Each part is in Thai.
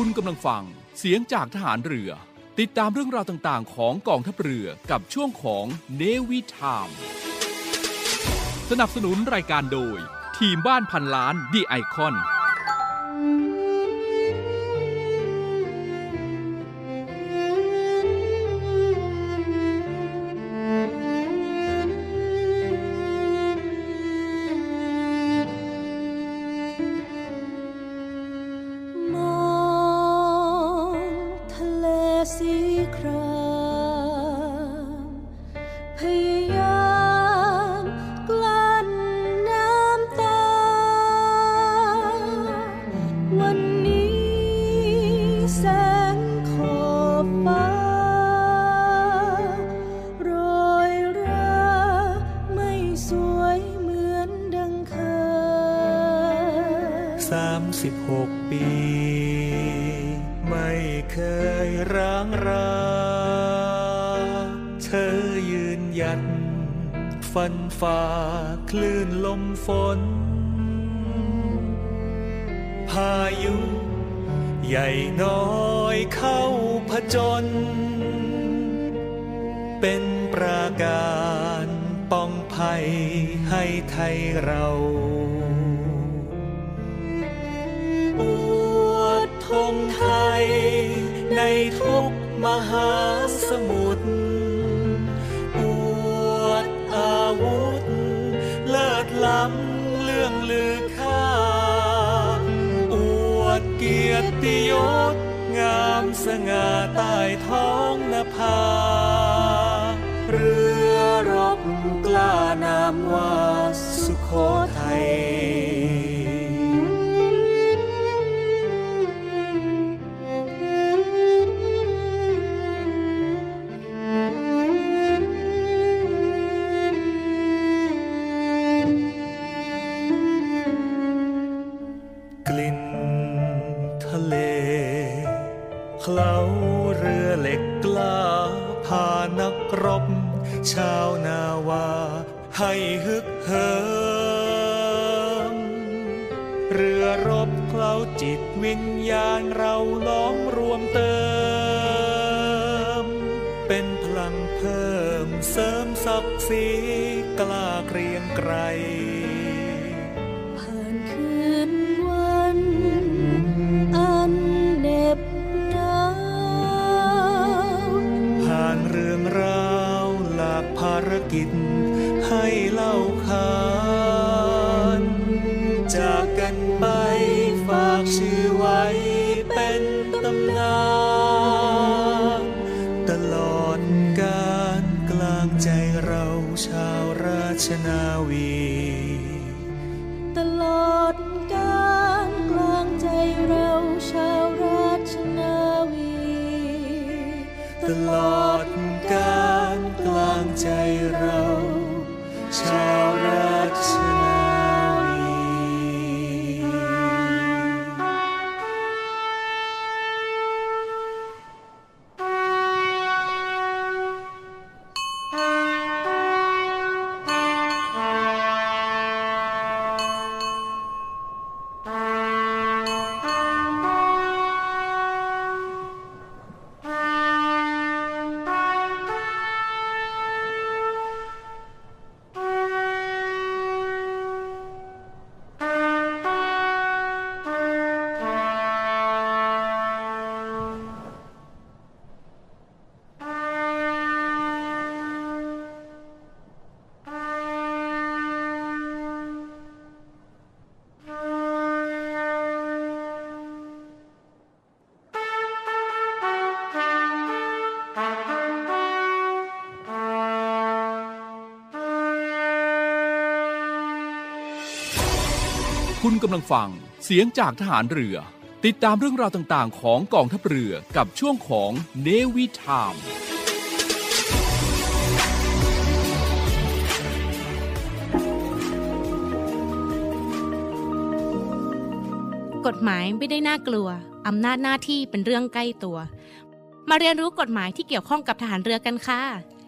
คุณกำลังฟังเสียงจากทหารเรือ ติดตามเรื่องราวต่างๆ ของกองทัพเรือกับช่วงของเนวิทามสนับสนุนรายการโดย ทีมบ้านพันล้านดีไอคอนานามว่าสุโขทัย คุณกำลังฟัง เสียงจากทหารเรือ ติดตามเรื่องราวต่างๆ ของกองทัพเรือกับช่วงของเนวิทามกฎหมายไม่ได้น่ากลัว อำนาจหน้าที่เป็นเรื่องใกล้ตัว มาเรียนรู้กฎหมายที่เกี่ยวข้องกับทหารเรือกันค่ะ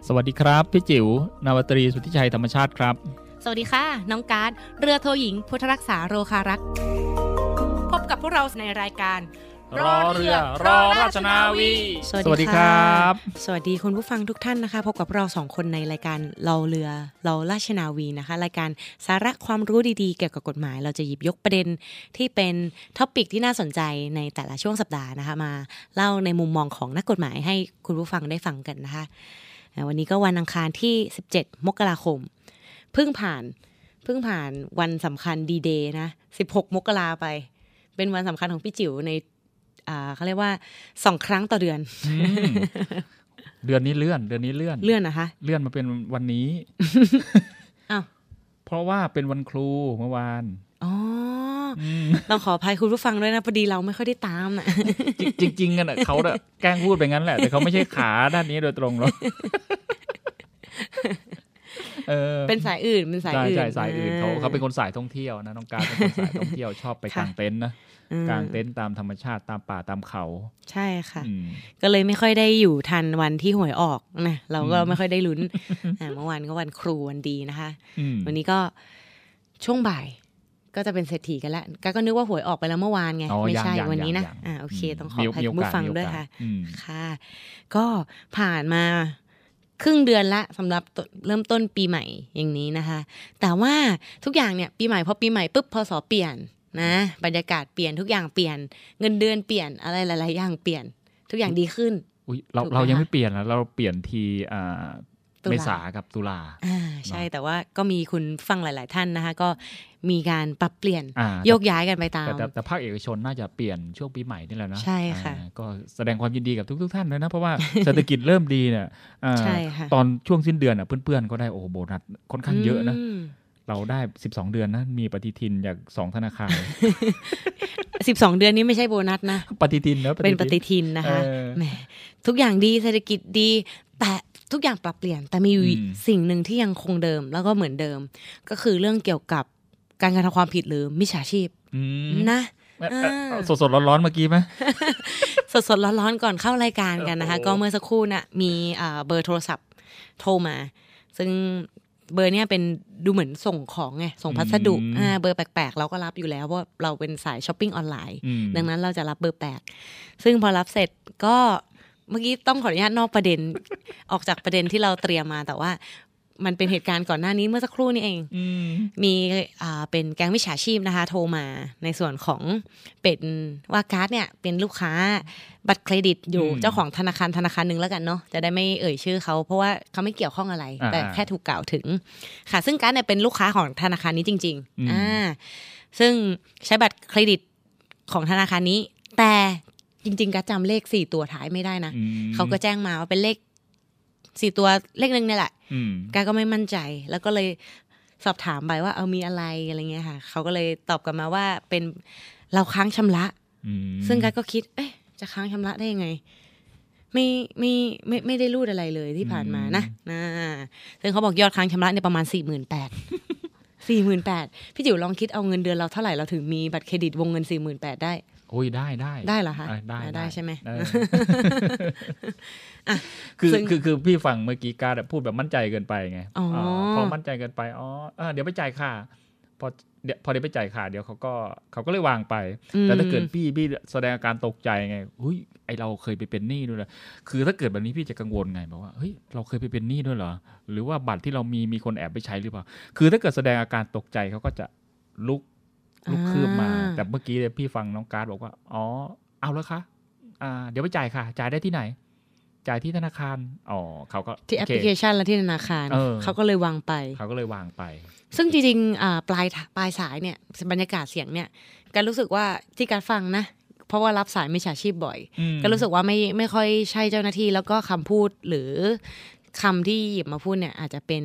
สวัสดีครับ พี่จิว๋วนาวาตรีสุทธิชัยธรรมชาติครับ สวัสดีค่ะ น้องการ์ดเรือโทหญิง พุทธรักษาโรคารักษ์พบกับพวกเราในรายการ Law เรือ Law ราชนาวีสวัสดีครัรับบสวัสดีคุณผู้ฟังทุกท่านนะคะ พบกับเราสองคนในรายการ Law เรือ Law ราชนาวีนะคะ รายการสาระความรู้ดีๆ เกี่ยวกับกฎหมาย เราจะหยิบยกประเด็นที่เป็น topic ที่น่าสนใจในแต่ละช่วงสัปดาห์นะคะ มาเล่าในมุมมองของนักกฎหมายให้คุณผู้ฟังได้ฟังกันนะคะอ่าวันนี้ก็วันอังคารที่ 17 มกราคม เพิ่งผ่านเพิ่งผ่านวันสำคัญดีเดย์นะ 16 มกราไป เป็นวันสำคัญของพี่จิ๋วในอ่าเขาเรียกว่าสองครั้งต่อเดือนอืมเดือนนี้เลื่อน เดือนนี้เลื่อนเลื่อนนะคะ เลื่อนมาเป็นวันนี้อ้าวเพราะว่าเป็นวันครูเมื่อวานอ๋ออืมต้องขออภัยคุณผู้ฟังด้วยนะพอดีเราไม่ค่อยได้ตามนะจริงจริงๆกันอะเขาน่ะแกล้งพูดไปงั้นแหละ แต่เขาไม่ใช่ขาด้านนี้โดยตรงหรอก เออเป็นสายอื่นเป็นสายใช่อื่นใช่สายอื่นเขาเขาเป็นคนสายท่องเที่ยวนะน้องการเป็นคนสายท่องเที่ยวชอบไปค่ะกางเต็นท์นะอืมกางเต็นท์ตามธรรมชาติตามป่าตามเขา ใช่ค่ะอืมก็เลยไม่ค่อยได้อยู่ทันวันที่หวยออกนะเราก็อืมไม่ค่อยได้ลุ้นอ่าเมื่อวานก็วันครูวันดีนะคะอืมวันนี้ก็ช่วงบ่ายก็จะเป็นเศรษฐีกันแล้วก็ก็นึกว่าหวยออกไปแล้วเมื่อวานไงอ๋อไม่ยังใช่ยังวันนี้นะยังอ่าโอเค ต้องขอมีอภัยมีคุณผู้โอกาสฟังมีโอกาสด้วยค่ะอืมค่ะ ก็ผ่านมา ครึ่งเดือนละสำหรับเริ่มต้นปีใหม่อย่างนี้นะคะ แต่ว่าทุกอย่างเนี่ยปีใหม่พอปีใหม่ปุ๊บพอสอเปลี่ยนนะบรรยากาศเปลี่ยนทุกอย่างเปลี่ยนเงินเดือนเปลี่ยนอะไรหลาย ๆ อย่างเปลี่ยน ทุกอย่างดีขึ้นเราเรายังไม่เปลี่ยนนะเราเปลี่ยนทีอ่า เมษากับตุลาอ่าใช่เนอะแต่ว่าก็มีคุณฟังหลาย ๆ ท่านนะคะ ก็มีการปรับเปลี่ยนอ่าโยกย้ายกันไปตามแต่แต่แต่ภาคเอกชนน่าจะเปลี่ยนช่วงปีใหม่นี่แหละนะใช่ค่ะอ่าก็แสดงความยินดีกับทุก ๆ ท่านเลยนะ เพราะว่าเศรษฐกิจเริ่มดีเนี่ยอ่าใช่ค่ะตอนช่วงสิ้นเดือนอะเพื่อน ๆ ก็ได้โอ้โหโบนัสค่อนข้างเยอะนะมเราได้ 12 เดือนนะ มีปฏิทินจากสองธนาคารสิบสองเดือนนี้ไม่ใช่โบนัสนะ ปฏิทินนะเป็นปฏิทินนะคะเออแหมทุกอย่างดีเศรษฐกิจดี แต่ ทุกอย่างปรับเปลี่ยน แต่มีอยู่อืมสิ่งหนึ่งที่ยังคงเดิมแล้วก็เหมือนเดิม ก็คือเรื่องเกี่ยวกับการกระทำความผิดหรือมิจฉาชีพอืมนะเอ่อเอ่ออ่าสดๆร้อนๆเมื่อกี้ไหมสดสดๆร้อนๆก่อนเข้ารายการกันนะคะโอ้โหก็เมื่อสักครู่น่ะมีอ่าเบอร์โทรศัพท์โทรมา ซึ่งเบอร์เนี้ยเป็นดูเหมือนส่งของไงส่งพัสดุอ่าเบอร์แปลกๆ เราก็รับอยู่แล้วเพราะเราเป็นสายช้อปปิ้งออนไลน์อืมดังนั้นเราจะรับเบอร์แปลกซึ่งพอรับเสร็จก็ เมื่อกี้ต้องขออนุญาตนอกประเด็น ออกจากประเด็นที่เราเตรียมมาแต่ว่ามันเป็นเหตุการณ์ก่อนหน้านี้เมื่อสักครู่นี้เองอืมมีอ่าเป็นแก๊งมิจฉาชีพนะคะ โทรมาในส่วนของเป็นว่าการ์ดเนี่ย เป็นลูกค้าบัตรเครดิตอยู่อืมเจ้าของธนาคารธนาคารหนึ่งแล้วกันเนาะจะได้ไม่เอ่ยชื่อเขาเพราะว่าเขาไม่เกี่ยวข้องอะไรอ่าแต่แค่ถูกกล่าวถึง ค่ะ ซึ่งการ์ดเนี่ยเป็นลูกค้าของธนาคารนี้จริงอืมๆอ่า ซึ่งใช้บัตรเครดิตของธนาคารนี้ แต่ จริง ๆการ์ดจำเลขสี่ตัวท้ายไม่ได้นะอืมเขาก็แจ้งมาว่าเป็นเลขสี่ตัวเลขหนึ่งเนี่ยแหละอืมกาก็ไม่มั่นใจ แล้วก็เลยสอบถามไปว่าเอามีอะไรอะไรเงี้ยค่ะ เขาก็เลยตอบกลับมาว่าเป็นเราค้างชำระอืมซึ่งกาก็คิด เอ๊ะ จะค้างชำระได้ยังไง ไม่ไม่ไม่ไม่ได้รูดอะไรเลยที่ผ่านมานะนะซึ่งเขาบอกยอดค้างชำระเนี่ยประมาณสี่หมื่นแปดสี่หมื่นแปดพี่จิ๋วลองคิดเอาเงินเดือนเราเท่าไหร่เราถึงมีบัตรเครดิตวงเงินสี่หมื่นแปดได้โอ้ยได้ได้ได้เหรอคะได้ได้อ่าได้ใช่ไหมเอออะคือซึ่งคือคือพี่ฟังเมื่อกี้การดอะพูดแบบมั่นใจเกินไปไงอ๋ออ่าพอมั่นใจเกินไปอ๋ออ่าเดี๋ยวไปจ่ายค่าพอเดี๋ยวพอเดี๋ยวไปจ่ายค่าเดี๋ยวเขาก็เขาก็เลยวางไป แต่ถ้าเกิดพี่พี่แสดงอาการตกใจไงหุ้ยไอเราเคยไปเป็นหนี้ด้วยเหรอคือถ้าเกิดแบบนี้พี่จะกังวลไงบอกว่าเฮ้ยเราเคยไปเป็นหนี้ด้วยเหรอหรือว่าบัตรที่เรามีมีคนแอบไปใช้หรือเปล่า คือถ้าเกิดแสดงอาการตกใจเขาก็จะลุก ลุกคืบมาอ่าแต่เมื่อกี้เนี่ยพี่ฟังน้องการดบอกว่า อ๋อ เอาแล้วคะอ่า เดี๋ยวไปจ่ายค่ะ จ่ายได้ที่ไหน จ่ายที่ธนาคาร อ๋อเขาก็ที่แอปโคพลิเคชันและที่ธนาคารเออเขาก็เลยวางไป เขาก็เลยวางไป ซึ่งจริงๆอ่าปลายปลายสายเนี่ยบรรยากาศเสียงเนี่ยการรู้สึกว่าที่การฟังนะเพราะว่ารับสายมิจฉาชีพบ่อยอืมก็รู้สึกว่าไม่ไม่ค่อยใช่เจ้าหน้าที่ แล้วก็คำพูดหรือคำที่หยิบมาพูดเนี่ยอาจจะเป็น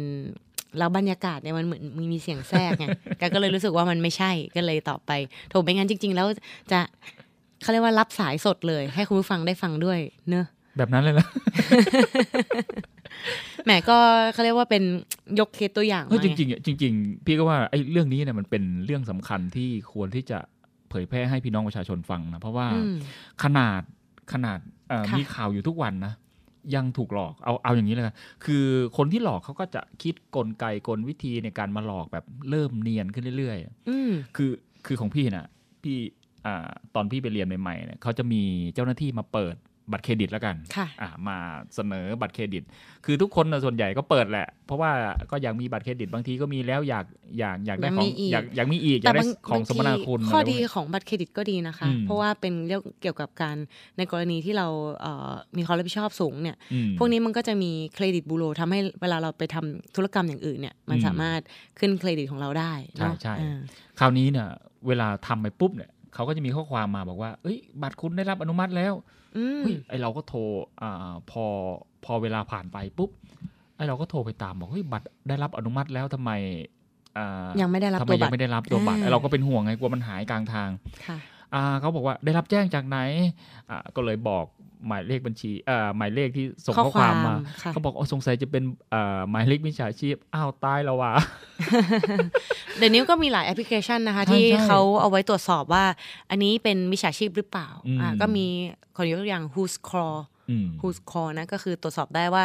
แล้วบรรยากาศเนี่ยมันเหมือนมีมีเสียงแทรกไงกก็เลยรู้สึกว่ามันไม่ใช่ก็เลยตอบไปโถไม่งั้นจริง ๆ แล้วจะเขาเรียกว่ารับสายสดเลย ให้คุณผู้ฟังได้ฟังด้วยเนอะแบบนั้นเลยนะแหมก็เขาเรียกว่าเป็นยกเคสตัวอย่างเฮ้ยมาจไงริงๆอะจริง ๆ พี่ก็ว่าไอ้เรื่องนี้เนี่ยมันเป็นเรื่องสำคัญที่ควรที่จะเผยแพร่ให้พี่น้องประชาชนฟังนะเพราะว่าอืมขนาดขนาดเอ่อค่ะมีข่าวอยู่ทุกวันนะ ยังถูกหลอกเอาเอาอย่างนี้เลยกันคือคนที่หลอกเขาก็จะคิดกลไกกลวิธีในการมาหลอกแบบเริ่มเนียนขึ้นเรื่อยๆอืมคือคือของพี่นะพี่อ่าตอนพี่ไปเรียนใหม่ๆเนี่ยเขาจะมีเจ้าหน้าที่มาเปิด บัตรเครดิตแล้วกันค่ะอ่ามาเสนอบัตรเครดิต คือทุกคนน่ะส่วนใหญ่ก็เปิดแหละ เพราะว่าก็อยากมีบัตรเครดิตบางทีก็มีแล้วอยากอยากอยากได้อยากขอมีงอีกอยากอยากมีอีกอยากได้บางของสมนาคุณบางทีข้ออะไรพวกดีนี้ของบัตรเครดิตก็ดีนะคะอืมเพราะว่าเป็นเรื่องเกี่ยวกับการในกรณีที่เราเอ่อมีความรับผิดชอบสูงเนี่ยอืมพวกนี้มันก็จะมีเครดิตบูโรทำให้เวลาเราไปทำธุรกรรมอย่างอื่นเนี่ยมันอืมสามารถขึ้นเครดิตของเราได้เนาะใช่ใช่อ่าคราวนี้เนี่ยเวลาทำไปปุ๊บเนี่ยเขาก็จะมีข้อความมาบอกว่าเอ้ยบัตรคุณได้รับอนุมัติแล้วอืมเฮ้ย ไอเราก็โทรอ่าพอพอเวลาผ่านไปปุ๊บไอเราก็โทรไปตามบอกเฮ้ยบัตรได้รับอนุมัติแล้วทำไมอ่ายังไม่ได้รับทำไมตัวยับัตงรไม่ได้รับตัวบัตรอ่าไอเราก็เป็นห่วงไงกลัวมันหายกลางทางค่ะอ่า เขาบอกว่าได้รับแจ้งจากไหนอ่าก็เลยบอกหมายเลขบัญชีอ่าหมายเลขที่ส่งข้อข้อความมาความค่ะเขาบอกอ๋อสงสัยจะเป็นอ่าหมายเลขมิจฉาชีพ อ้าวตายแล้วว่ะ เดี๋ยวนี้ก็มีหลายแอปพลิเคชันนะคะใช่ที่ใช่เขาเอาไว้ตรวจสอบว่า อันนี้เป็นมิจฉาชีพหรือเปล่าอืมอ่าก็มีขอยกตัวอย่าง Who's Call อืม Who's Call นะก็คือตรวจสอบได้ว่า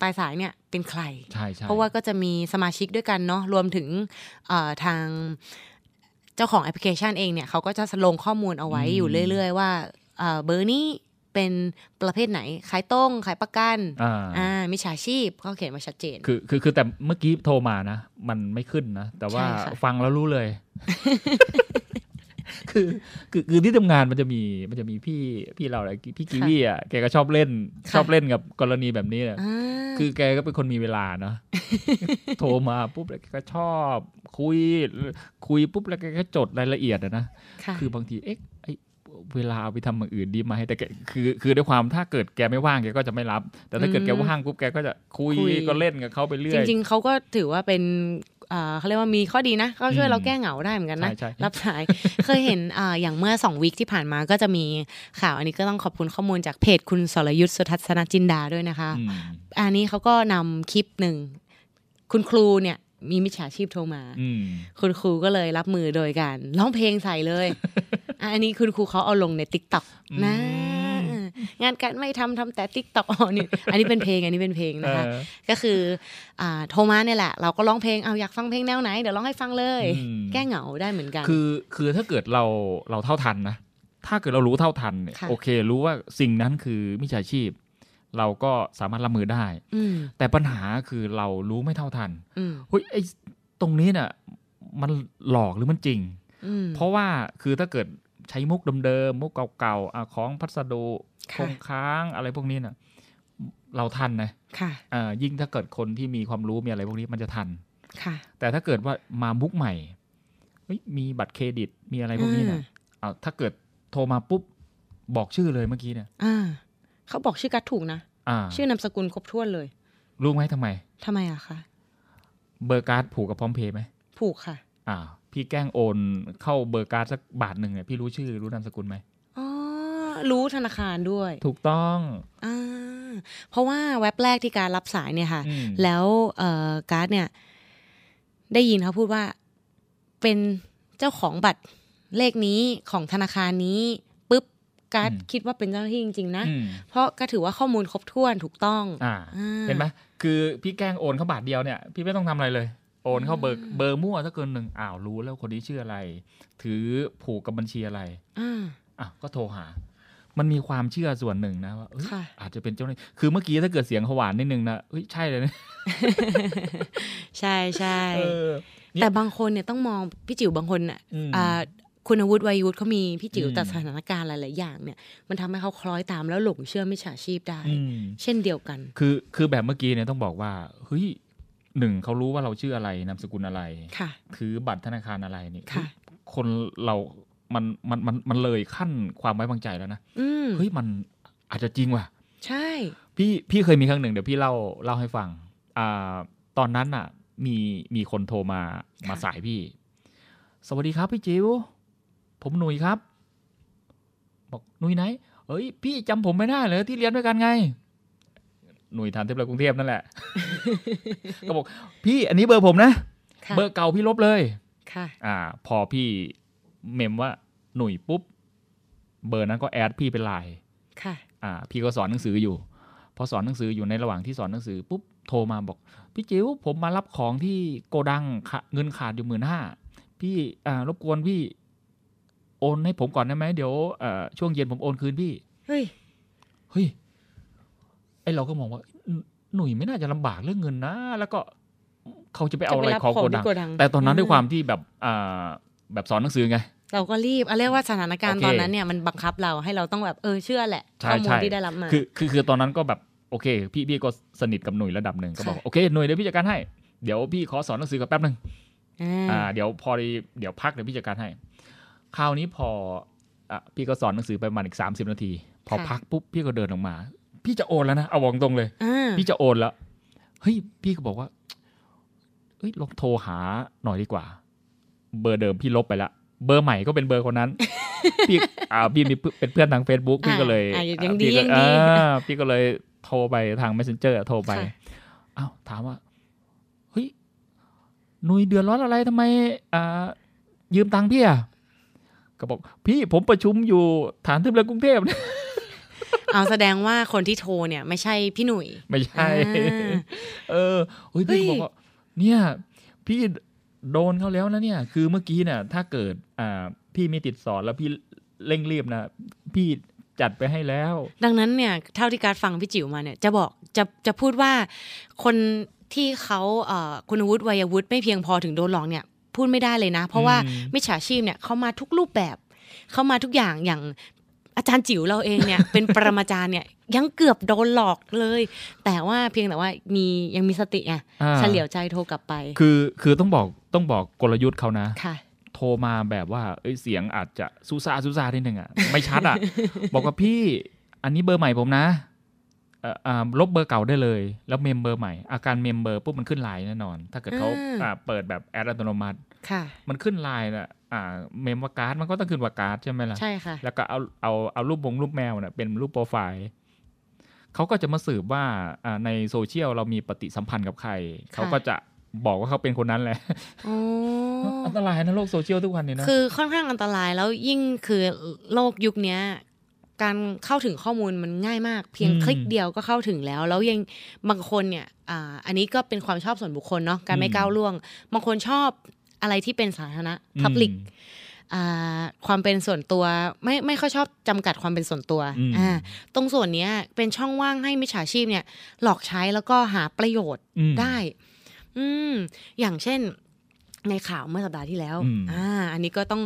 ปลายสายเนี่ยเป็นใครใช่ใช่เพราะว่าก็จะมีสมาชิกด้วยกันเนาะรวมถึงเอ่อทาง เจ้าของแอปพลิเคชันเองเนี่ยเขาก็จะลงข้อมูลเอาไว้อยู่เรื่อย ๆ ว่าเอ่อเบอร์นี้เป็นประเภทไหน ขายตรงขายประกันอ่าอ่ามิจฉาชีพเขาเขียนมาชัดเจน คือคือคือแต่เมื่อกี้โทรมานะ มันไม่ขึ้นนะ แต่ว่าใช่ค่ะฟังแล้วรู้เลย คือคือคือที่ทำงานมันจะมีมันจะมีพี่พี่เราอะไรพี่กีวีอะแกก็ชอบเล่นชอบเล่นกับกรณีแบบนี้เนี่ยอ่าคือแกก็เป็นคนมีเวลาเนาะโทรมาปุ๊บแล้วแกก็ชอบ คุยคุยปุ๊บแล้วแกก็จดรายละเอียดอะนะค่ะคือบางทีเอ๊ะไอเวลาเอาไปทำอย่างอื่นดีไหมแต่แกคือคือด้วยความถ้าเกิดแกไม่ว่างแกก็จะไม่รับ แต่ถ้าเกิดแกว่างปุ๊บแกก็จะคุยคุยก็เล่นกับเขาไปเรื่อจยริง ๆเขาก็ถือว่าเป็นอ่า เขาเรียกว่ามีข้อดีนะก็ช่วยอืมเราแก้เหงาได้เหมือนกันนะใช่ใช่รับสายเคยเห็นอ่าอย่างเมื่อสอง week ที่ผ่านมาก็จะมีข่าวอันนี้ก็ต้องขอบคุณข้อมูลจากเพจคุณสรยุทธสุทัศนะจินดาด้วยนะคะอืมอันนี้เขาก็นำคลิปหนึ่งคุณครูเนี่ยมีมิจฉาชีพโทรมาอืมคุณครูก็เลยรับมือโดยการร้องเพลงใส่เลยอะอันนี้คุณครูเขาเอาลงใน TikTok นะ งานการไม่ทำทำแต่ TikTok อ๋อนี่อันนี้เป็นเพลงอันนี้เป็นเพลงนะคะเออก็คืออ่าโทรมาเนี่ยแหละ เราก็ร้องเพลงเอาอยากฟังเพลงแนวไหนเดี๋ยวร้องให้ฟังเลยอืมแก้เหงาได้เหมือนกัน คือคือถ้าเกิดเราเราเท่าทันนะถ้าเกิดเรารู้เท่าทันเนี่ยค่ะโอเค รู้ว่าสิ่งนั้นคือมิจฉาชีพ เราก็สามารถรับมือได้อืมแต่ปัญหาคือเรารู้ไม่เท่าทันอืมเฮ้ยไอ้ตรงนี้เนี่ยมันหลอกหรือมันจริงอืมเพราะว่าคือถ้าเกิด ใช้มุกเดิมๆมุกเก่าๆอะของพัสดุคค่ะงค้างอะไรพวกนี้น่ะเราทันนะค่ะอ่ายิ่งถ้าเกิดคนที่มีความรู้มีอะไรพวกนี้มันจะทันค่ะ แต่ถ้าเกิดว่ามามุกใหม่เฮ้ยมีบัตรเครดิตมีอะไรพวกนี้อืนะมเอาถ้าเกิดโทรมาปุ๊บบอกชื่อเลยเมื่อกี้เนี่ยอ่าเขาบอกชื่อกัดถูกนะอ่าชื่อนามสกุลครบถ้วนเลย รู้ไหมทำไมทำไมอะคะเบอร์การ์ดผูกกับพร้อมเพย์ไหมผูกค่ะ อ่า พี่แกล้งโอนเข้าเบอร์การ์ดสักบาทหนึ่งเนี่ยพี่รู้ชื่อรู้นามสกุลไหมอ๋อรู้ธนาคารด้วย ถูกต้องอ่าเพราะว่าแวบแรกที่การ์ดรับสายเนี่ยค่ะอืมแล้วเอ่อการ์ดเนี่ย ได้ยินเขาพูดว่าเป็นเจ้าของบัตรเลขนี้ของธนาคารนี้ปุ๊บการ์ดคิดว่าเป็นเจ้าหน้าที่จริง ๆ นะอืมเพราะก็ถือว่าข้อมูลครบถ้วนถูกต้องอ่าอ่า เห็นไหมคือพี่แกล้งโอนเข้าบาทเดียวเนี่ย พี่ไม่ต้องทำอะไรเลย โอนเข้าเบอร์เบอร์มั่วถ้าเกินหนึ่งอ้าวรู้แล้วคนนี้ชื่ออะไร ถือผูกกับบัญชีอะไรอ่าอะก็โทรหา มันมีความเชื่อส่วนหนึ่งนะว่าเอ้ยค่ะอาจจะเป็นเจ้าหน้าที่คือเมื่อกี้ถ้าเกิดเสียงเขาหวานนิดนึงนะเฮ้ยใช่เลยนะใช่ใช่เออเนี่ยแต่บางคนเนี่ยต้องมองพี่จิ๋วบางคนอะอืมอ่าคุณอาวุธวัยวุฒิเขามีพี่จิ๋วอืมแต่สถานการณ์หลาย ๆ อย่างเนี่ย มันทำให้เขาคล้อยตามแล้วหลงเชื่อมิจฉาชีพได้อืมเช่นเดียวกัน คือคือแบบเมื่อกี้เนี่ยต้องบอกว่าเฮ้ย หนึ่งเขารู้ว่าเราชื่ออะไรนามสกุลอะไรค่ะถือบัตรธนาคารอะไรนี่ค่ะคนเรามันมันมันมันเลยขั้นความไว้วางใจแล้วนะอืมเฮ้ยมันอาจจะจริงว่ะ ใช่ พี่พี่เคยมีครั้งหนึ่งเดี๋ยวพี่เล่าเล่าให้ฟัง อ่า ตอนนั้นอะ มีมีคนโทรมามาสายพี่ สวัสดีครับพี่จิว๋วผมหนุ่ยครับ บอกหนุ่ยไหน เอ้ย พี่จำผมไม่ได้เลยที่เรียนด้วยกันไง หนุ่ยทานเทพเลยกรุงเทพนั่นแหละ ก็บอกพี่อันนี้เบอร์ผมนะค่ะเบอร์เก่าพี่ลบเลย ค่ะ อ่า พอพี่เมมว่าหนุ่ยปุ๊บ เบอร์นั้นก็ add พี่เป็นไลน์ค่ะ อ่า พี่ก็สอนหนังสืออยู่ พอสอนหนังสืออยู่ในระหว่างที่สอนหนังสือปุ๊บโทรมาบอก พี่จิ๋วผมมารับของที่โกดังขาเงินขาดอยู่หมื่นห้าพี่อ่ารบกวนพี่โอนให้ผมก่อนได้ไหมเดี๋ยวเอ่อช่วงเย็นผมโอนคืนพี่ เฮ้ย เฮ้ย ไอเราก็มองว่าหนหนุ่ยไม่น่าจะลำบากเรื่องเงินนะ แล้วก็เขาจะไปเอาอะไรจะไปรับของของโกที่ดังโกดัง แต่ตอนนั้นอ่าด้วยความที่แบบอ่าแบบสอนหนังสือไง เราก็รีบเอาเรียกว่าสถานการณ์โอเคตอนนั้นเนี่ยมันบังคับเราให้เราต้องแบบเออเชื่อแหละใช่ข้อมูลใช่ที่ได้รับมาคือคือคือตอนนั้นก็แบบโอเค พี่พี่ก็สนิทกับหนุ่ยระดับหนึ่งก็บอกค่ะโอเคหนุ่ยเดี๋ยวพี่จัดการให้เดี๋ยวพี่ขอสอนหนังสือกับแป๊บหนึ่งอ่อ่าาเดี๋ยวพอดีเดี๋ยวพักเดี๋ยวพี่จัดการให้ คราวนี้พออะพี่ก็สอนหนังสือไปประมาณอีกสามสิบนาที พอพักปุ๊บพี่ก็เดินออกมา พี่จะโอนแล้วนะเอาวองตรงเลยอ่าพี่จะโอนแล้วเฮ้ยพี่ก็บอกว่าเฮ้ยลองโทรหาหน่อยดีกว่า เบอร์เดิมพี่ลบไปละเบอร์ใหม่ก็เป็นเบอร์คนนั้น พี่อ่าพี่มีเป็นเพื่อนทาง Facebook พี่ก็เลยอ่ายังดีพี่ก็ยังดีอ่าพี่ก็เลยโทรไปทาง messenger โทรไปค่ะอ้าวถามว่าเฮ้ยหนุยเดือดร้อนอะไรทำไมอ่ายืมตังค์พี่อะก็บอก พี่ผมประชุมอยู่ฐานทึบเรือกรุงเทพ เอาแสดงว่าคนที่โทรเนี่ย ไม่ใช่พี่หนุ่ย ไม่ใช่อ่าเออเฮ้ยเฮ้พี่ยก็บอกว่าเนี่ย พี่โดนเขาแล้วนะเนี่ย คือเมื่อกี้เนี่ยถ้าเกิด อ่า พี่มีติดสอนแล้วพี่เร่งรีบนะพี่จัดไปให้แล้ว ดังนั้นเนี่ยเท่าที่การฟังพี่จิ๋วมาเนี่ย จะบอกจะจะพูดว่าคนที่เขาเอ่อคุณวุฒิวัยวุฒิไม่เพียงพอถึงโดนหลอกเนี่ยพูดไม่ได้เลยนะ เพราะว่าอืมมิจฉาชีพเนี่ยเขามาทุกรูปแบบ เขามาทุกอย่างอย่าง อาจารย์จิ๋วเราเองเนี่ยเป็นปรมาจารย์เนี่ยยังเกือบโดนหลอกเลย แต่ว่าเพียงแต่ว่ามียังมีสติไงอ่าเฉลียวใจโทรกลับไป คือคือต้องบอกต้องบอกกลยุทธ์เขานะค่ะโทรมาแบบว่าเอ้ยเสียงอาจจะซูซาซูซาทีหนึ่งอะไม่ชัดอะ บอกว่าพี่อันนี้เบอร์ใหม่ผมนะเอ่ออ่าลบเบอร์เก่าได้เลย แล้วเมมเบอร์ใหม่ อ่าการเมมเบอร์ปุ๊บมันขึ้นไลน์แน่นอน ถ้าเกิดเขาอ่าอ่าเปิดแบบ add อัตโนมัติค่ะ มันขึ้นไลน์น่ะอ่า เมมว่าการ์ดมันก็ต้องขึ้นว่าการ์ดใช่ไหมล่ะ ใช่ค่ะ แล้วก็เอาเอาเอารูปบงรูปแมวน่ะเป็นรูปโปรไฟล์เขาก็จะมาสืบว่าอ่าในโซเชียลเรามีปฏิสัมพันธ์กับใคร เขาก็จะบอกว่าเขาเป็นคนนั้นแหละโอ้อันตรายนะโลกโซเชียลทุกวันนี้นะ คือค่อนข้างอันตรายแล้วยิ่งคือโลกยุคเนี้ยการเข้าถึงข้อมูลมันง่ายมาก เพียงอืมคลิกเดียวก็เข้าถึงแล้ว แล้วยังบางคนเนี่ยอ่าอันนี้ก็เป็นความชอบส่วนบุคคลเนาะการไม่อืมก้าวล่วง บางคนชอบ อะไรที่เป็นสาธารณะ public อืมอ่าความเป็นส่วนตัวไม่ไม่ค่อยชอบจำกัดความเป็นส่วนตัวอืมอ่าตรงส่วนเนี้ยเป็นช่องว่างให้มิจฉาชีพเนี่ย หลอกใช้แล้วก็หาประโยชน์อืมได้ อืมอย่างเช่นในข่าวเมื่อสัปดาห์ที่แล้วอืมอ่า อันนี้ก็ต้อง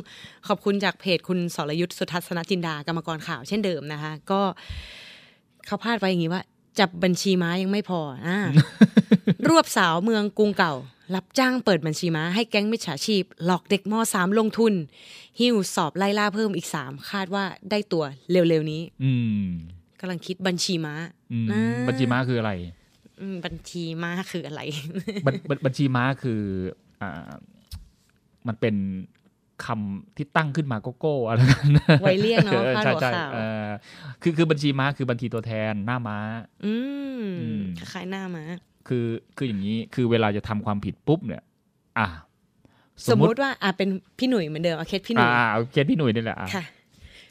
ขอบคุณจากเพจคุณสรยุทธสุทัศนจินดากรรมกรข่าวเช่นเดิมนะคะ ก็เขาพาดไว้อย่างนี้ว่า จับบัญชีม้ายังไม่พอ อ่ารวบสาวเมืองกรุงเก่า รับจ้างเปิดบัญชีม้าให้แก๊งมิจฉาชีพ หลอกเด็กม .3 ลงทุน หิ้วสอบไล่ล่าเพิ่มอีก3คาดว่าได้ตัวเร็วๆนี้ อืมกำลังคิดบัญชีม้าอืมอ่าบัญชีม้าคืออะไรอืมบัญชีม้าคืออะไรบัญบัญบัญชีม้าคืออ่ามันเป็นคำที่ตั้งขึ้นมาโกโก้อะไรกันไว้เรียกเนาะพาดใช่หัวใช่ข่าวเออคือคือบัญชีม้าคือบัญชีตัวแทนหน้าม้า อืมอืมคล้ายๆหน้าม้า คือคืออย่างนี้คือเวลาจะทำความผิดปุ๊บเนี่ย อะสมมุติว่าอะเป็นพี่หนุ่ยเหมือนเดิมเอาเคสพี่หนุ่ยอ่าเอาเคสพี่หนุ่ยนี่แหละอะค่ะ